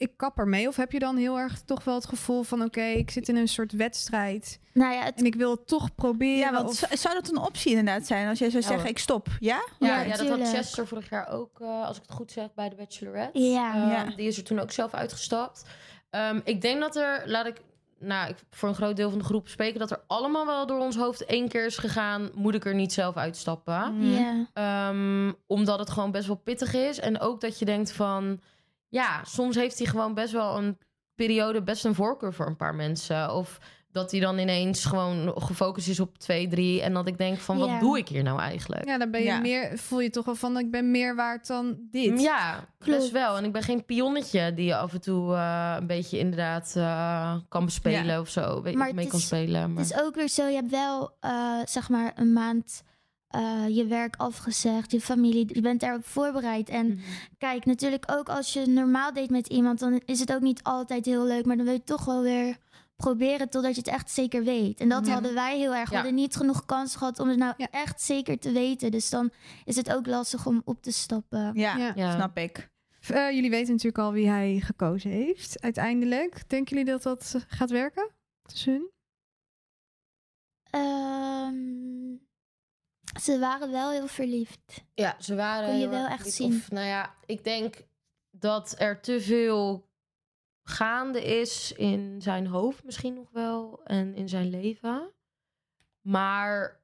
ik kap ermee? Of heb je dan heel erg toch wel het gevoel van... oké, ik zit in een soort wedstrijd Nou ja, het, en ik wil het toch proberen? Ja, want of- zou- dat een optie inderdaad zijn als jij zou zeggen ik stop? Ja? Ja, Ja, ja, dat had. Chester vorig jaar ook, eh, als ik het goed zeg, bij de Bachelorette. Ja. Ehm, Ja. Die is er toen ook zelf uitgestapt. Ehm, ik denk dat er, laat ik, nou, ik, voor een groot deel van de groep spreken, dat er allemaal wel door ons hoofd één keer is gegaan. Moet ik er niet zelf uitstappen? Ja. Ehm, omdat het gewoon best wel pittig is. En ook dat je denkt van... Ja, soms heeft hij gewoon best wel een periode... best een voorkeur voor een paar mensen. Of dat hij dan ineens gewoon gefocust is op twee, drie... en dat ik denk van, wat Ja. doe ik hier nou eigenlijk? Ja, dan ben je Ja. meer, voel je toch wel van... ik ben meer waard dan dit. Ja, Klopt. best wel. En ik ben geen pionnetje die je af en toe eh, een beetje inderdaad eh, kan bespelen Ja. of zo. Weet, Maar of mee kan is- spelen. Maar... Het is ook weer zo, je hebt wel eh, zeg maar een maand eh, je werk afgezegd, je familie, je bent daarop voorbereid. En Mhm. kijk, natuurlijk ook als je normaal date met iemand, dan is het ook niet altijd heel leuk, maar dan wil je toch wel weer proberen totdat je het echt zeker weet. En dat Ja. hadden wij heel erg. We Ja. hadden niet genoeg kans gehad om het nou Ja. echt zeker te weten. Dus dan is het ook lastig om op te stappen. Ja, Ja. Ja. snap ik. Eh, jullie weten natuurlijk al wie hij gekozen heeft, uiteindelijk. Denken jullie dat dat gaat werken tussen hun? Ehm, ze waren wel heel verliefd. Ja, ze waren. Kon je wel echt zien. Of, nou ja, ik denk dat er te veel gaande is in zijn hoofd, misschien nog wel. En in zijn leven. Maar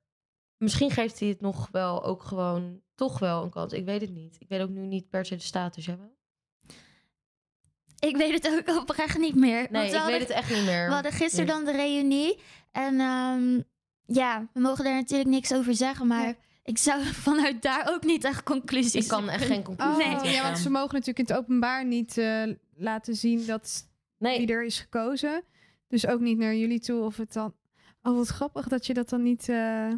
misschien geeft hij het nog wel ook gewoon toch wel een kans. Ik weet het niet. Ik weet ook nu niet per se de status hebben. Ik weet het ook oprecht niet meer. Nee, ik weet het echt niet meer. We hadden gisteren Nee. dan de reunie. En ehm, ja, we mogen daar natuurlijk niks over zeggen. Maar Nee. ik zou vanuit daar ook niet echt conclusies Ik kan echt geen conclusie Oh, trekken. ja, want ze mogen natuurlijk in het openbaar niet eh, laten zien dat Nee, wie er is gekozen. Dus ook niet naar jullie toe of het dan... Oh, wat grappig dat je dat dan niet... eh,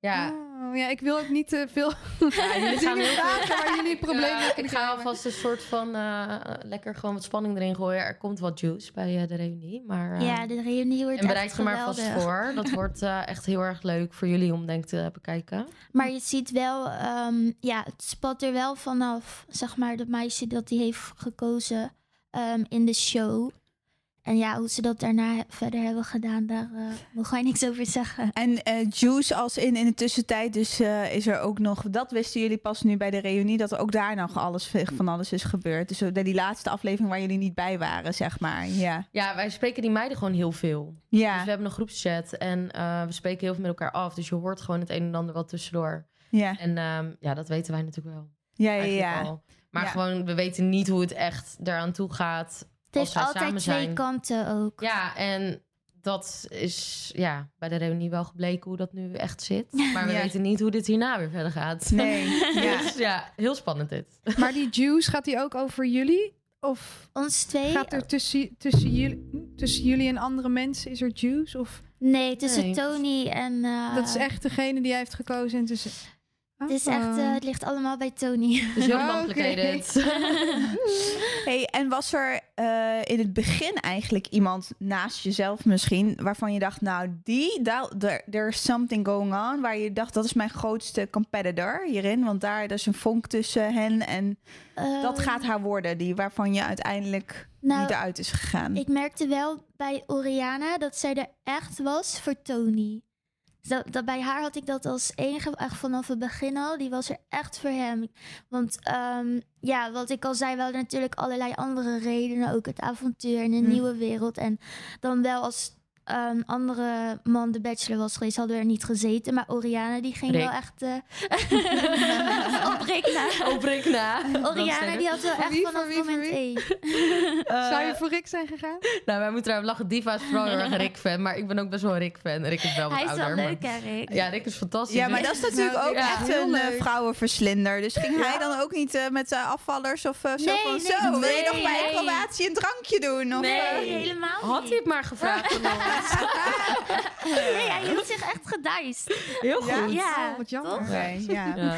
ja. Oh, ja, ik wil ook niet te veel ja, jullie gaan heel vragen waar jullie problemen Ja, ik ga alvast een soort van eh, lekker gewoon wat spanning erin gooien. Er komt wat juice bij eh, de reunie. Maar, eh, ja, de reunie wordt en bereid je maar vast voor. Dat wordt eh, echt heel erg leuk voor jullie om denk ik te bekijken. Maar je ziet wel, ehm, ja, het spat er wel vanaf. Zeg maar, dat meisje dat hij heeft gekozen ehm, in de show. En ja, hoe ze dat daarna verder hebben gedaan, daar eh mogen wij niks over zeggen. En eh, Juice als in in de tussentijd, dus eh, is er ook nog, dat wisten jullie pas nu bij de reunie, dat er ook daar nog alles, van alles is gebeurd. Dus die laatste aflevering waar jullie niet bij waren, zeg maar. Ja. Ja, wij spreken die meiden gewoon heel veel. Ja. Dus we hebben een groepschat en eh, we spreken heel veel met elkaar af. Dus je hoort gewoon het een en ander wel tussendoor. Ja. En ehm, ja, dat weten wij natuurlijk wel. Ja, ja, ja. al. Maar Ja. gewoon, we weten niet hoe het echt eraan toe gaat. Heeft altijd samen twee kanten ook. Ja, en dat is ja, bij de reunie wel gebleken hoe dat nu echt zit. Maar we Ja. weten niet hoe dit hierna weer verder gaat. Nee. Ja. Dus ja, heel spannend dit. Maar die juice, gaat die ook over jullie? Of Ons twee? gaat er tussen, tussen, jullie, tussen jullie en andere mensen, is er juice? Of Nee, tussen Nee. Tony en... eh, dat is echt degene die hij heeft gekozen en tussen... Het, is echt, eh, het ligt allemaal bij Tony. Dus heel Oké. complicated. Hey, en was er eh, in het begin eigenlijk iemand naast jezelf misschien waarvan je dacht, nou die, daar there, there's something going on, waar je dacht dat is mijn grootste competitor hierin, want daar is een vonk tussen hen en dat Ehm, gaat haar worden, die waarvan je uiteindelijk nou, niet eruit is gegaan. Ik merkte wel bij Oriana dat zij er echt was voor Tony. Dat, dat bij haar had ik dat als enige echt vanaf het begin al. Die was er echt voor hem. Want ehm, ja, wat ik al zei, we hadden natuurlijk allerlei andere redenen. Ook het avontuur en een Hm. nieuwe wereld. En dan wel als een andere man de bachelor was geweest, hadden we er niet gezeten. Maar Oriana die ging Rick. wel echt... eh op Rick na. Op Rick na. Oriana die had wel Voor echt wie, voor vanaf wie, moment één. Eh, Zou je voor Rick zijn gegaan? Nou, wij moeten erom lachen. Diva is vooral heel erg Rick-fan. Maar ik ben ook best wel een Rick-fan. Rick is wel wat Hij is ouder. wel maar- leuk, hè, Rick? Ja, Rick is fantastisch. ja, maar dat is natuurlijk Nou, ook ja, echt heel een eh, leuk. vrouwenverslinder. Dus ging hij dan ook niet eh, met afvallers of zo Nee, van... nee, zo, wil je nee, nog bij nee. acclamatie een drankje doen? Of, Nee. helemaal Had niet. hij het maar gevraagd van. Nee, hij hield zich echt gedijst. Heel goed. Ja? Ja, Oh, wat jammer. toch? Nee, ja. Ja.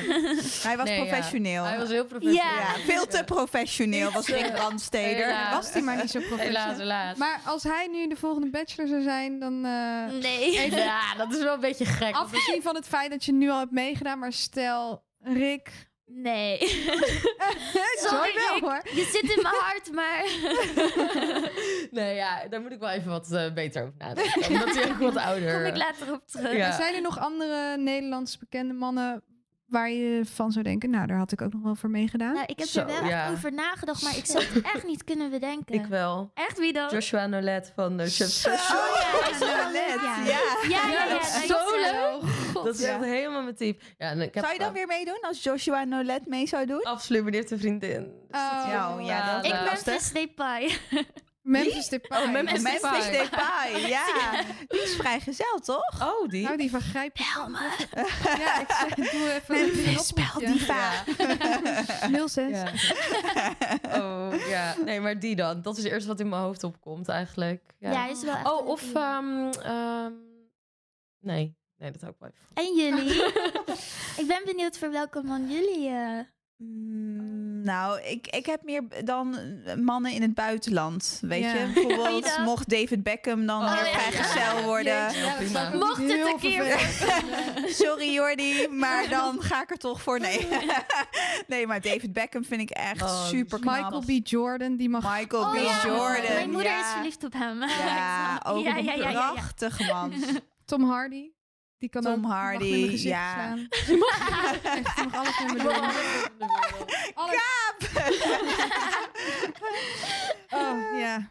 Hij was Nee, ja. professioneel. Hij was heel professioneel. Ja. Ja, veel te professioneel was Rick Brandsteder. Helaas. Was die maar niet zo Helaas, professioneel? helaas. Maar als hij nu de volgende bachelor zou zijn, dan... eh, Nee. Ja, dat is wel een beetje gek. afgezien van het feit dat je nu al hebt meegedaan, maar stel, Rick... Nee. Sorry wel hoor. Je zit in mijn hart, maar... Nee, ja, daar moet ik wel even wat eh, beter over nadenken. Omdat hij ook wat ouder... Kom ik later op terug. Ja. Zijn er nog andere Nederlands bekende mannen waar je van zou denken, nou, daar had ik ook nog wel voor meegedaan? Nou, ik heb Zo, er wel ja. echt over nagedacht, maar ik zou het echt niet kunnen bedenken. Ik wel. Echt, wie dan? Joshua Nolet van is wel Nolet, ja. ja. Ja, dat is zo leuk. Dat is echt helemaal mijn type. Ja, en ik heb Zou je dan weer meedoen als Joshua Nolet mee zou doen? Absoluut, heeft een vriendin. Dus Oh, dat is ja, ja, dat Ik ben. Memphis Depay. Memphis Depay. Oh, Memphis Memphis Depay. Depay, ja. Die is vrijgezel, toch? Oh, die? Nou, die vergrijp je van. Ja, ik zeg, doe even Memphis, diva. 06. Ja. Oh, ja. Nee, maar die dan. Dat is het eerste wat in mijn hoofd opkomt eigenlijk. Ja. Is wel echt oh, of... ehm, ehm, nee. Nee, dat hou ik wel even. En jullie? ik ben benieuwd voor welke man jullie... eh, Mm, nou, ik, ik heb meer dan mannen in het buitenland. Weet Ja. je, bijvoorbeeld mocht David Beckham dan Oh, weer ja. vrijgezel worden. Mocht het een keer vervelend Sorry Jordi, maar dan ga ik er toch voor. Nee, nee maar David Beckham vind ik echt Oh, super knap. Michael B. Jordan, die mag... Michael Oh B. ja, Jordan. Mijn moeder ja. is verliefd op hem. Ja, ook Ja, een ja, ja, ja, ja. prachtig man. Tom Hardy. Die kan Tom ook, Hardy, in mijn gezicht ja. slaan. Die mag, echt, die mag alles met me doen. Alles. Oh, ja.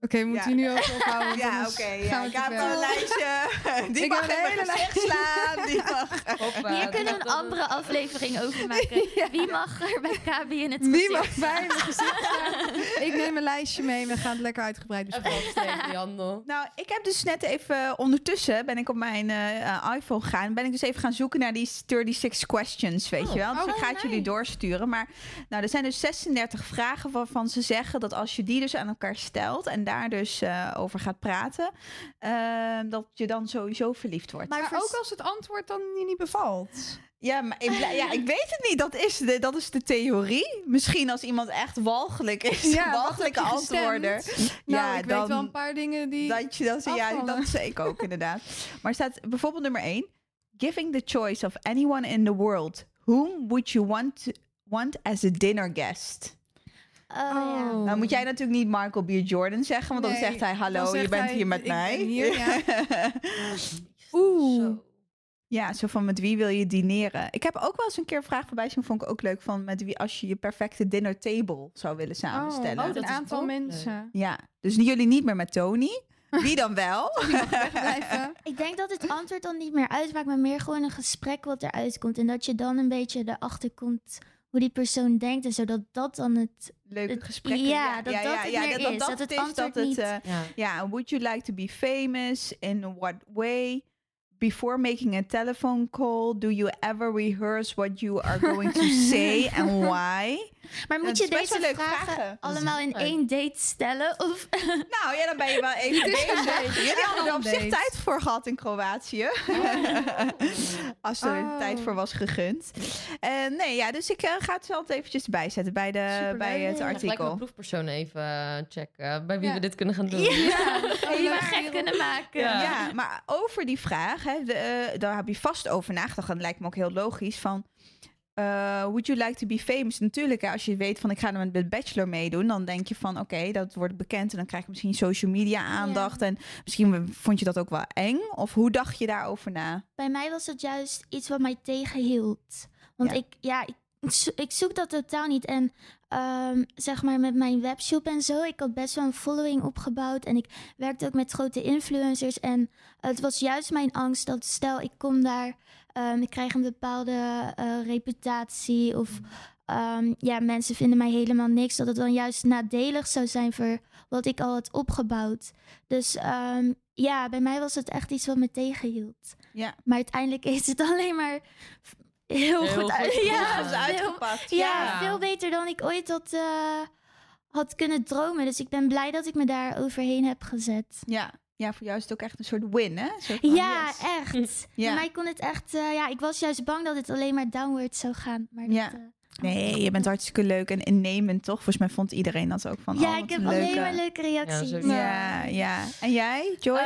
Oké, Ja. hier nu ook ophouden. Ja, oké. gaan ja, we ik heb een lijstje. Die Ik mag hele gezicht slaan. Die mag. Hoppa, Hier kunnen we een andere aflevering over maken. Wie mag er bij KB in het Wie gezicht? mag bij in mijn gezicht staan? Ik neem een lijstje mee en we gaan het lekker uitgebreid bespreken. Nou, ik heb dus net even ondertussen ben ik op mijn eh, eh, iPhone gegaan. Ben ik dus even gaan zoeken naar die 36 questions, weet Oh. je wel. Dus Oh, ik ga het jullie doorsturen. Maar nou, er zijn dus 36 vragen waarvan ze zeggen dat als je die dus aan elkaar stelt en daar dus eh, over gaat praten, eh, dat je dan sowieso verliefd wordt. Maar Maar vers- ook als het antwoord dan je niet bevalt. Ja, maar ik, ja, ik weet het niet. Dat is de, dat is de theorie. Misschien als iemand echt walgelijk is, Ja, walgelijke antwoorden. Nou, ik weet wel een paar dingen die... Dat je dat, ja, dat zei ik ook inderdaad. Maar er staat bijvoorbeeld nummer 1. Giving the choice of anyone in the world, whom would you want, to- want as a dinner guest? Oh, ja. Oh. Nou moet jij natuurlijk niet Michael B. Jordan zeggen, want dan zegt hij hallo, je bent hij, hier met "Ik mij. ben hier, ja. Oeh. Zo. Ja, zo van met wie wil je dineren? Ik heb ook wel eens een keer een vraag voorbij zien, vond ik ook leuk van met wie als je je perfecte dinner table zou willen samenstellen. Oh, dat een aantal mensen. Ja, dus jullie niet meer met Tony. Wie dan wel? Ik denk dat het antwoord dan niet meer uitmaakt, maar meer gewoon een gesprek wat eruit komt. En dat je dan een beetje erachter komt hoe die persoon denkt en zo. Dat dat dan het... Leuke Het- gesprekken. ja, dat dat het meer is, dat het is, antwoord dat niet- eh, Ja. Ja, would you like to be famous? In what way? Before making a telephone call, do you ever rehearse what you are going to say and why? Maar moet dat je deze wel vragen, vragen. allemaal in één date stellen? Of... Nou ja, dan ben je wel even bezig. date. Jullie hadden er op zich tijd voor gehad in Kroatië. Als er Oh. tijd voor was gegund. Eh, nee, ja, dus ik eh, ga het zelf eventjes bijzetten bij, de, Superleuk. bij het Ja, artikel. proefpersoon even eh, checken. Bij wie Ja. we dit kunnen gaan doen. Ja, Oh, die we gek kunnen maken. Ja. Ja, maar over die vraag, hè, de, daar heb je vast over nagedacht. En dat lijkt me ook heel logisch. Van, eh, would you like to be famous? Natuurlijk, hè, als je weet van ik ga met de Bachelor meedoen, dan denk je van oké, dat wordt bekend en dan krijg je misschien social media aandacht. En misschien vond je dat ook wel eng. Of hoe dacht je daarover na? Bij mij was het juist iets wat mij tegenhield. Want Ja. ik, ja, ik, ik zoek dat totaal niet. En ehm, zeg maar met mijn webshop en zo, ik had best wel een following opgebouwd. En ik werkte ook met grote influencers. En het was juist mijn angst dat stel ik kom daar, ehm, ik krijg een bepaalde eh, reputatie of... ehm, ja, mensen vinden mij helemaal niks. Dat het dan juist nadelig zou zijn voor wat ik al had opgebouwd. Dus ehm, ja, bij mij was het echt iets wat me tegenhield. Ja. Maar uiteindelijk is het alleen maar heel, Heel goed uit. Ja, veel, uitgepakt. ja, Ja. veel beter dan ik ooit had, eh, had kunnen dromen. Dus ik ben blij dat ik me daar overheen heb gezet. Ja. Ja, voor jou is het ook echt een soort win, hè? Van, ja, yes. echt. Ja. Bij mij kon het echt... eh, ja, ik was juist bang dat het alleen maar downward zou gaan. Maar Ja. dat, eh, Nee, je bent hartstikke leuk en innemend, toch? Volgens mij vond iedereen dat ook van. ja, oh, ik heb een alleen leuke- maar leuke reacties. Ja, ja. En jij, Joy? Eh,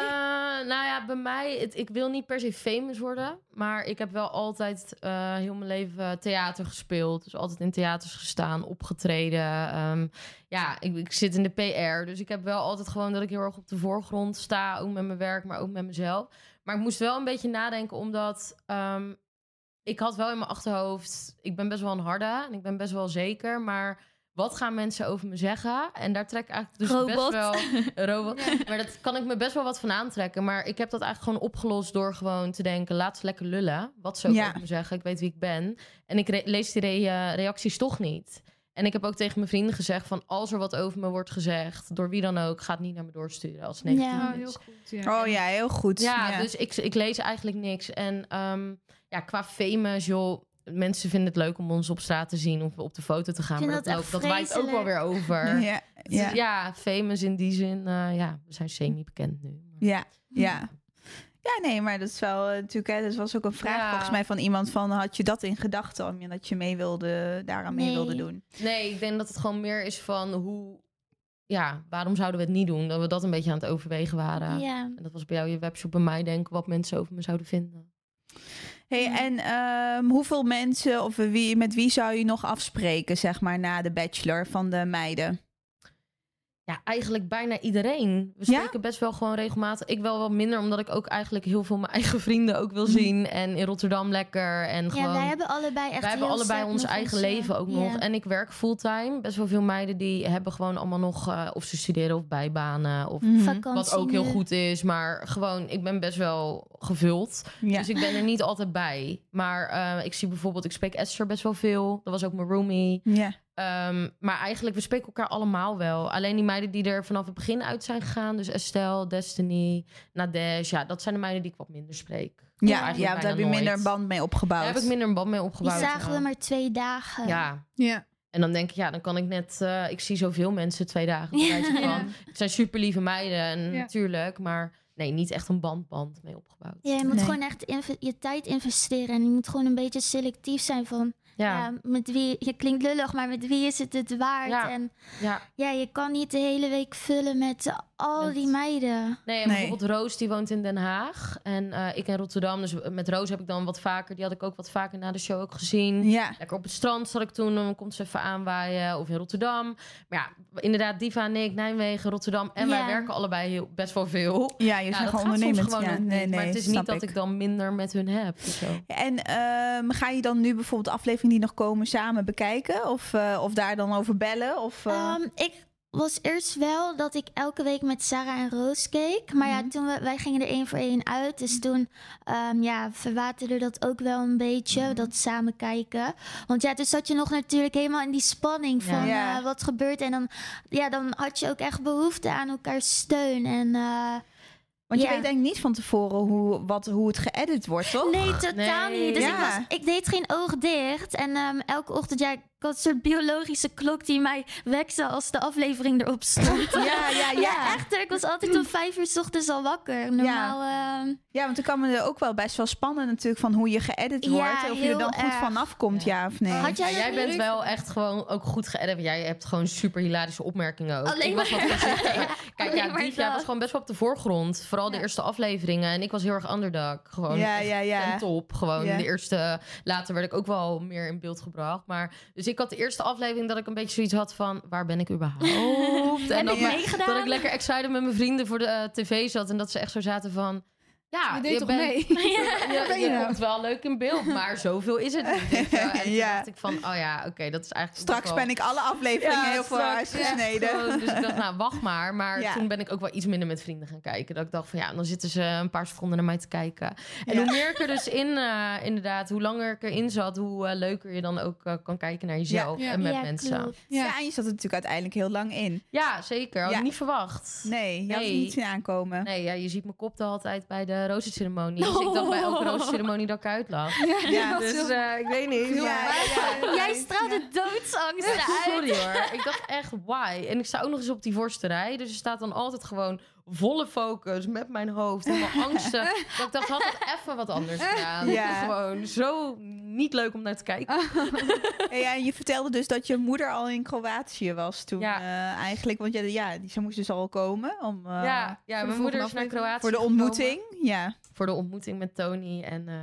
nou ja, bij mij, het, ik wil niet per se famous worden. Maar ik heb wel altijd eh, heel mijn leven theater gespeeld. Dus altijd in theaters gestaan, opgetreden. Ehm, ja, ik, ik zit in de PR. Dus ik heb wel altijd gewoon dat ik heel erg op de voorgrond sta. Ook met mijn werk, maar ook met mezelf. Maar ik moest wel een beetje nadenken, omdat... ehm, ik had wel in mijn achterhoofd... Ik ben best wel een harde en ik ben best wel zeker. Maar wat gaan mensen over me zeggen? En daar trek ik eigenlijk dus Robot. best wel... Een robot. Maar dat kan ik me best wel wat van aantrekken. Maar ik heb dat eigenlijk gewoon opgelost door gewoon te denken... laat ze lekker lullen. Wat ze ook Ja. over me zeggen. Ik weet wie ik ben. En ik re- lees die re- eh, reacties toch niet. En ik heb ook tegen mijn vrienden gezegd van... als er wat over me wordt gezegd, door wie dan ook... ga het niet naar me doorsturen als negatief Ja. Oh, heel goed. Ja. Oh ja, heel goed. Ja, dus ik, ik lees eigenlijk niks. En ehm, ja, qua famous, joh... Mensen vinden het leuk om ons op straat te zien of op de foto te gaan. Ik vind Maar dat, dat echt loopt- dat waait ook wel weer over. ja, Dus ja, ja, famous in die zin. eh, ja, we zijn semi-bekend nu. Maar- ja, ja. Ja, nee, maar dat is wel eh, natuurlijk, hè, dat was ook een vraag Ja. volgens mij van iemand van, had je dat in gedachten om je dat je mee wilde, daaraan mee wilde doen? Nee, ik denk dat het gewoon meer is van hoe... Ja, waarom zouden we het niet doen? Dat we dat een beetje aan het overwegen waren. Ja. En dat was bij jou je webshop, bij mij denk ik, wat mensen over me zouden vinden. Hey, Ja. en ehm, hoeveel mensen of wie, met wie zou je nog afspreken, zeg maar, na de bachelor van de meiden? Ja, eigenlijk bijna iedereen. We Ja? spreken best wel gewoon regelmatig. Ik wel wat minder, omdat ik ook eigenlijk heel veel mijn eigen vrienden ook wil zien. En in Rotterdam lekker. En ja, gewoon... wij hebben allebei echt Wij hebben allebei ons eigen leven ook ja. nog. En ik werk fulltime. Best wel veel meiden die hebben gewoon allemaal nog... eh, of ze studeren of bijbanen. Of Mhm. Vakantie wat ook heel goed is. Maar gewoon, ik ben best wel gevuld. Ja. Dus ik ben er niet altijd bij. Maar eh, ik zie bijvoorbeeld... Ik spreek Esther best wel veel. Dat was ook mijn roomie. ja. Ehm, maar eigenlijk, we spreken elkaar allemaal wel. Alleen die meiden die er vanaf het begin uit zijn gegaan. Dus Estelle, Destiny, Nadesh. Ja, dat zijn de meiden die ik wat minder spreek. Ja, ja, daar heb je minder nooit. een band mee opgebouwd. Daar heb ik minder een band mee Die opgebouwd. zagen ja. we maar twee dagen. Ja, Ja. en dan denk ik, ja, dan kan ik net... eh, ik zie zoveel mensen twee dagen. van. Ja. Het zijn super lieve meiden, en Ja. natuurlijk. Maar nee, niet echt een bandband mee opgebouwd. Ja, je moet Nee. gewoon echt je tijd investeren. En je moet gewoon een beetje selectief zijn van... Ja, Ja, met wie, je klinkt lullig, maar met wie is het het waard? Ja. En ja. ja, je kan niet de hele week vullen met al Met- die meiden. Nee, en Nee. bijvoorbeeld Roos die woont in Den Haag. En eh, ik in Rotterdam. Dus met Roos heb ik dan wat vaker. Die had ik ook wat vaker na de show ook gezien. Ja. Lekker op het strand zat ik toen. Dan komt ze even aanwaaien. Of in Rotterdam. Maar ja, inderdaad, Diva en ik, Nijmegen, Rotterdam. En wij werken allebei heel, best wel veel. Ja, je Ja, bent gewoon ondernemend. gewoon ja. nee, nee, maar het is niet dat ik. ik dan minder met hun heb. En ehm, ga je dan nu bijvoorbeeld de afleveringen die nog komen samen bekijken? Of, eh, of daar dan over bellen? Of, eh, Ehm, ik was eerst wel dat ik elke week met Sarah en Roos keek. Maar Mhm. ja, toen we, wij gingen er één voor één uit. Dus toen ehm, ja, verwaterde dat ook wel een beetje, Mhm. dat samen kijken. Want ja, toen zat je nog natuurlijk helemaal in die spanning van Ja. eh, wat gebeurt. En dan, ja, dan had je ook echt behoefte aan elkaar steun. En eh, want je ja. weet denk ik niet van tevoren hoe, wat, hoe het geëdit wordt, toch? Nee, totaal Nee. niet. Dus Ja. ik, was, ik deed geen oog dicht. En ehm, elke ochtend, ja, ik had een soort biologische klok die mij wekte als de aflevering erop stond. Ja, ja, ja. Ja, echt. Ik was altijd om vijf uur 's ochtends al wakker. Normaal. ehm, Ja, want dan kan me er ook wel best wel spannen natuurlijk van hoe je geëdit Ja, wordt. Of je er dan goed vanaf komt, ja, of nee. Had jij Ja, jij bent wel echt gewoon ook goed geëdit. Jij hebt gewoon super hilarische opmerkingen ook. Alleen ik was wat. Kijk, Alleen ja, dat. was gewoon best wel op de voorgrond. Vooral de Ja. eerste afleveringen. En ik was heel erg underdog. Gewoon Ja, ja, ja. top. Gewoon Ja. de eerste... Later werd ik ook wel meer in beeld gebracht. Maar, dus ik had de eerste aflevering dat ik een beetje zoiets had van... Waar ben ik überhaupt? En dat, ik meegedaan? dat ik lekker excited met mijn vrienden voor de eh, tv zat. En dat ze echt zo zaten van... Ja, Je deed toch bent, mee? je, je je nou? komt wel leuk in beeld, maar zoveel is het niet. je. En toen Ja. dacht ik van, oh ja, oké, dat is eigenlijk... Straks wel- ben ik alle afleveringen heel veel straks uitgesneden. gewoon. Dus ik dacht, nou, wacht maar. Maar Ja. toen ben ik ook wel iets minder met vrienden gaan kijken. Dat ik dacht van, ja, dan zitten ze een paar seconden naar mij te kijken. En Ja. hoe meer ik er dus in, eh, inderdaad, hoe langer ik erin zat... hoe eh, leuker je dan ook eh, kan kijken naar jezelf Ja. en met ja, mensen. Ja. Ja. en je zat er natuurlijk uiteindelijk heel lang in. Ja, zeker. Had Ja. ik niet verwacht. Nee, je had het Nee. niet zien aankomen. Nee, ja, je ziet mijn kop de altijd bij de rozenceremonie. Dus ik dacht bij elke rozenceremonie dat ik uitlag. Ja. Dus eh, ik weet niet. Ja, maar- ja. Jij straalde doodsangst eruit. sorry hoor. Ik dacht echt, why? En ik sta ook nog eens op die vorsterij. Dus er staat dan altijd gewoon volle focus met mijn hoofd. Helemaal angsten. dat ik dacht, had ik even wat anders gedaan. Ja. Gewoon zo niet leuk om naar te kijken. Hey, ja, en je vertelde dus dat je moeder al in Kroatië was toen Ja. eh, eigenlijk. Want ja, ja, die, ze moest dus al komen om, eh, ja, mijn moeder is naar Kroatië voor de gekomen. ontmoeting. Ja. Voor de ontmoeting met Tony. En eh,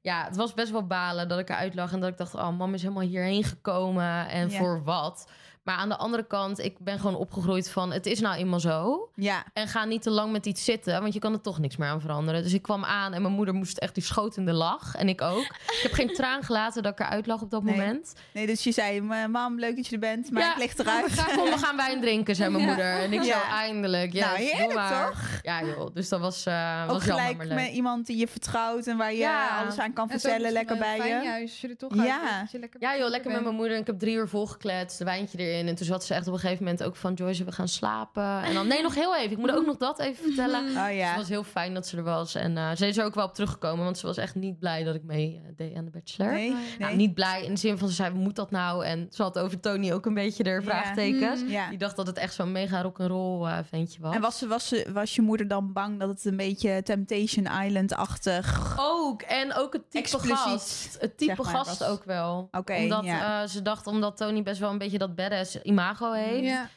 ja, het was best wel balen dat ik eruit lag. En dat ik dacht, oh, mam is helemaal hierheen gekomen. En voor wat? Maar aan de andere kant, ik ben gewoon opgegroeid van... het is nou eenmaal zo. Ja. En ga niet te lang met iets zitten, want je kan er toch niks meer aan veranderen. Dus ik kwam aan en mijn moeder moest echt die schoot in de lach. En ik ook. Ik heb geen traan gelaten dat ik eruit lag op dat Nee. moment. Nee, dus je zei, "Ma- mam, leuk dat je er bent, maar Ja. ik lig eruit. Kom, we gaan wijn drinken, zei mijn Ja. moeder. En ik Ja. zo, eindelijk. Yes, nou, doe heerlijk maar. toch? Ja joh, dus dat was, eh Ook was jammer, gelijk maar leuk. met iemand die je vertrouwt en waar je Ja. alles aan kan vertellen, lekker bij eh, fijn je. juist, als je er toch Ja. uit je lekker Ja joh, lekker met mijn moeder. En ik heb drie uur volgekletst, een wijntje erin. En toen zat ze echt op een gegeven moment ook van... Joyce, we gaan slapen. En dan, nee, nog heel even. Ik moet ook nog dat even vertellen. Oh Dus het was heel fijn dat ze er was. En eh, ze is er ook wel op teruggekomen. Want ze was echt niet blij dat ik mee eh, deed aan de Bachelor. Nee, Nou, nee. niet blij in de zin van ze zei, moet dat nou? En ze had over Tony ook een beetje er Ja. vraagtekens. Mm. Ja. Die dacht dat het echt zo'n mega rock'n'roll eh ventje was. En was, ze- was, ze- was je moeder dan bang dat het een beetje Temptation Island-achtig... Ook, en ook het type Expliciet, gast. Het type zeg maar, gast was. ook wel. Oké, omdat ja. ze dacht, omdat Tony best wel een beetje dat badass imago heeft. Ja.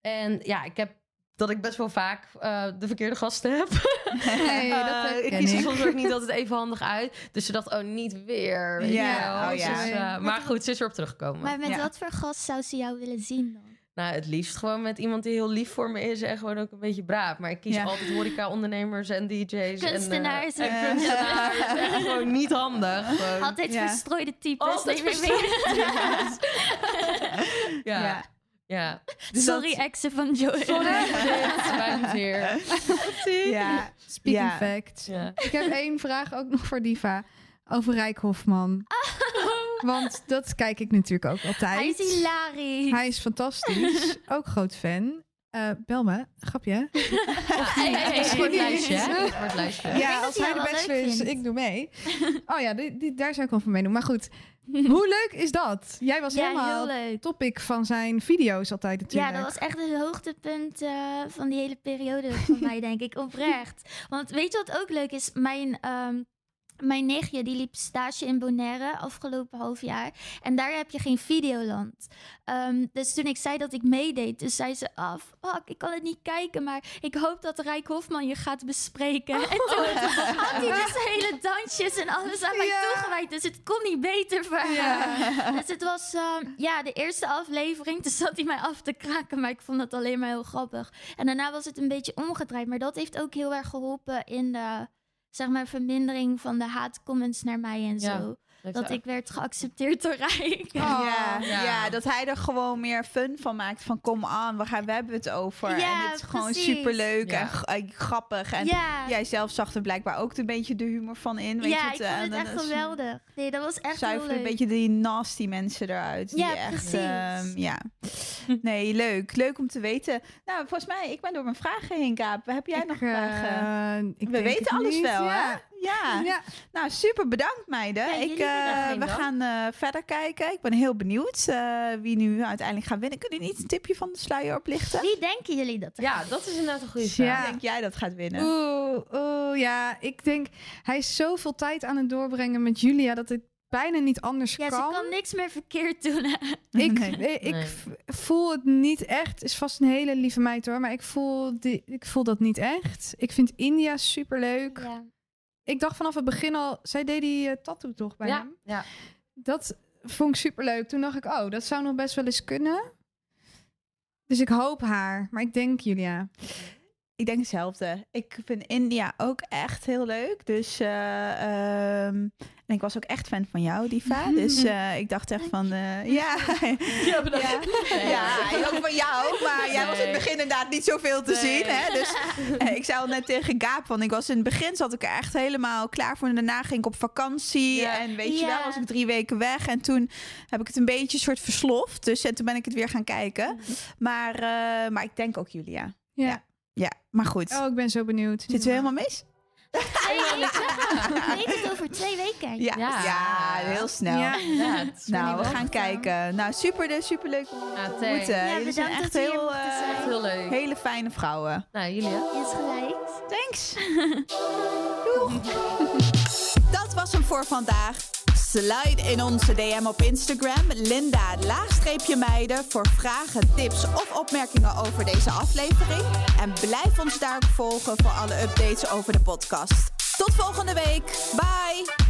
En ja, ik heb dat ik best wel vaak eh, de verkeerde gasten heb. Nee, dat Eh, herken ik kies er ik. soms ook niet altijd even handig uit. Dus ze dacht, oh, niet weer. Ja, oh ja. Dus, eh, maar goed, ze is erop teruggekomen. Maar met Ja. wat voor gast zou ze jou willen zien dan? Nou, het liefst gewoon met iemand die heel lief voor me is en gewoon ook een beetje braaf. Maar ik kies Ja. altijd horeca-ondernemers en DJ's. Kunstenaars. En, eh, Eh. en kunstenaars. Gewoon niet handig. Gewoon. Altijd Ja. verstrooide types. Altijd Nee, nee, nee. Ja, Ja. ja. Dus Sorry, dat- exen van Joy. Sorry spijt zeer. Ja. Speaking Ja. facts. Ja. Ik heb één vraag ook nog voor Diva. Over Rijk Hofman. Want dat kijk ik natuurlijk ook altijd. Hij is hilarisch. Hij is fantastisch. ook groot fan. Eh bel me. Grapje. Ja, als hij de bachelor is, vindt. ik doe mee. Oh ja, die, die- daar zou ik wel van meedoen. Maar goed, hoe leuk is dat? Jij was ja, helemaal topic van zijn video's altijd Ja, natuurlijk. dat was echt het hoogtepunt eh, van die hele periode voor mij, denk ik. Oprecht. Want weet je wat ook leuk is? Mijn, ehm, mijn nichtje die liep stage in Bonaire afgelopen half jaar. En daar heb je geen Videoland. Ehm, dus toen ik zei dat ik meedeed, dus zei ze... Oh, fuck, ik kan het niet kijken, maar ik hoop dat Rijk Hofman je gaat bespreken. En toen had hij dus hele dansjes en alles aan mij Ja. toegewijd. Dus het kon niet beter voor haar. Dus het was ehm, ja, de eerste aflevering. Toen zat hij mij af te kraken, maar ik vond het alleen maar heel grappig. En daarna was het een beetje omgedraaid. Maar dat heeft ook heel erg geholpen in de zeg maar, vermindering van de haatcomments naar mij en Ja. zo. Dat ik werd geaccepteerd door Rijk. ja, Ja. ja. dat hij er gewoon meer fun van maakt. Van kom aan, we, gaan, we hebben het over. Ja, en het is gewoon precies. superleuk Ja. en eh, grappig. En ja, jij zelf zag er blijkbaar ook een beetje de humor van in. Weet ja je ik eh, vond het en echt geweldig. Nee, dat was echt heel Zuiver leuk. een beetje die nasty mensen eruit. Ja, die echt, precies. ehm, ja. Nee, leuk. Leuk om te weten. Nou, volgens mij, ik ben door mijn vragen heen, Kaap. Heb jij Ik, nog vragen? eh, ik We weten alles niet, wel, ja. hè? Ja. Ja. Nou, super bedankt, meiden. Ja, ik, eh, we gaan eh, verder kijken. Ik ben heel benieuwd eh, wie nu uiteindelijk gaat winnen. Kunnen jullie niet een tipje van de sluier oplichten? Wie denken jullie dat er Ja, dat is inderdaad een goede Ja. vraag. Wie denk jij dat gaat winnen? Oeh, oeh, ja. Ik denk, hij is zoveel tijd aan het doorbrengen met Julia dat het bijna niet anders Ja, ze kan. kan niks meer verkeerd doen. hè. Ik, Nee. ik, Nee. voel het niet echt. Is vast een hele lieve meid hoor, maar ik voel, die, ik voel dat niet echt. Ik vind India superleuk. Ja. Ik dacht vanaf het begin al, zij deed die eh, tattoo toch bij Ja, hem? ja. Dat vond ik superleuk. Toen dacht ik, oh, dat zou nog best wel eens kunnen. Dus ik hoop haar, maar ik denk Julia. Ik denk hetzelfde. Ik vind India ook echt heel leuk. Dus, eh, ehm, en ik was ook echt fan van jou, Diva. Dus eh, ik dacht echt van, eh, ja. Ja, bedankt. Ja, ja, en ook van jou. Maar jij was in het begin inderdaad niet zoveel te Nee. zien. Hè? Dus ik zei al net tegen Gaap, want ik was in het begin zat ik er echt helemaal klaar voor. En daarna ging ik op vakantie. Ja. En weet je wel, was ik drie weken weg. En toen heb ik het een beetje soort versloft. Dus en toen ben ik het weer gaan kijken. Maar, eh, maar ik denk ook Julia. Ja. Ja, maar goed. Oh, ik ben zo benieuwd. Zitten we helemaal mis? Twee weken. Ik weet het over twee weken. Ja, ja. Ja. heel snel. Ja. Nou, we gaan kijken. Nou, super, super leuk om jullie Ja, te ontmoeten. Ja, Jullie zijn echt we heel, eh, zijn. Echt heel leuk. hele fijne vrouwen. Nou, Julia. Is gelijk. Thanks. Doeg. Dat was hem voor vandaag. Slide in onze DM op Instagram, Linda laagstreepje meiden, voor vragen, tips of opmerkingen over deze aflevering. En blijf ons daar volgen voor alle updates over de podcast. Tot volgende week. Bye!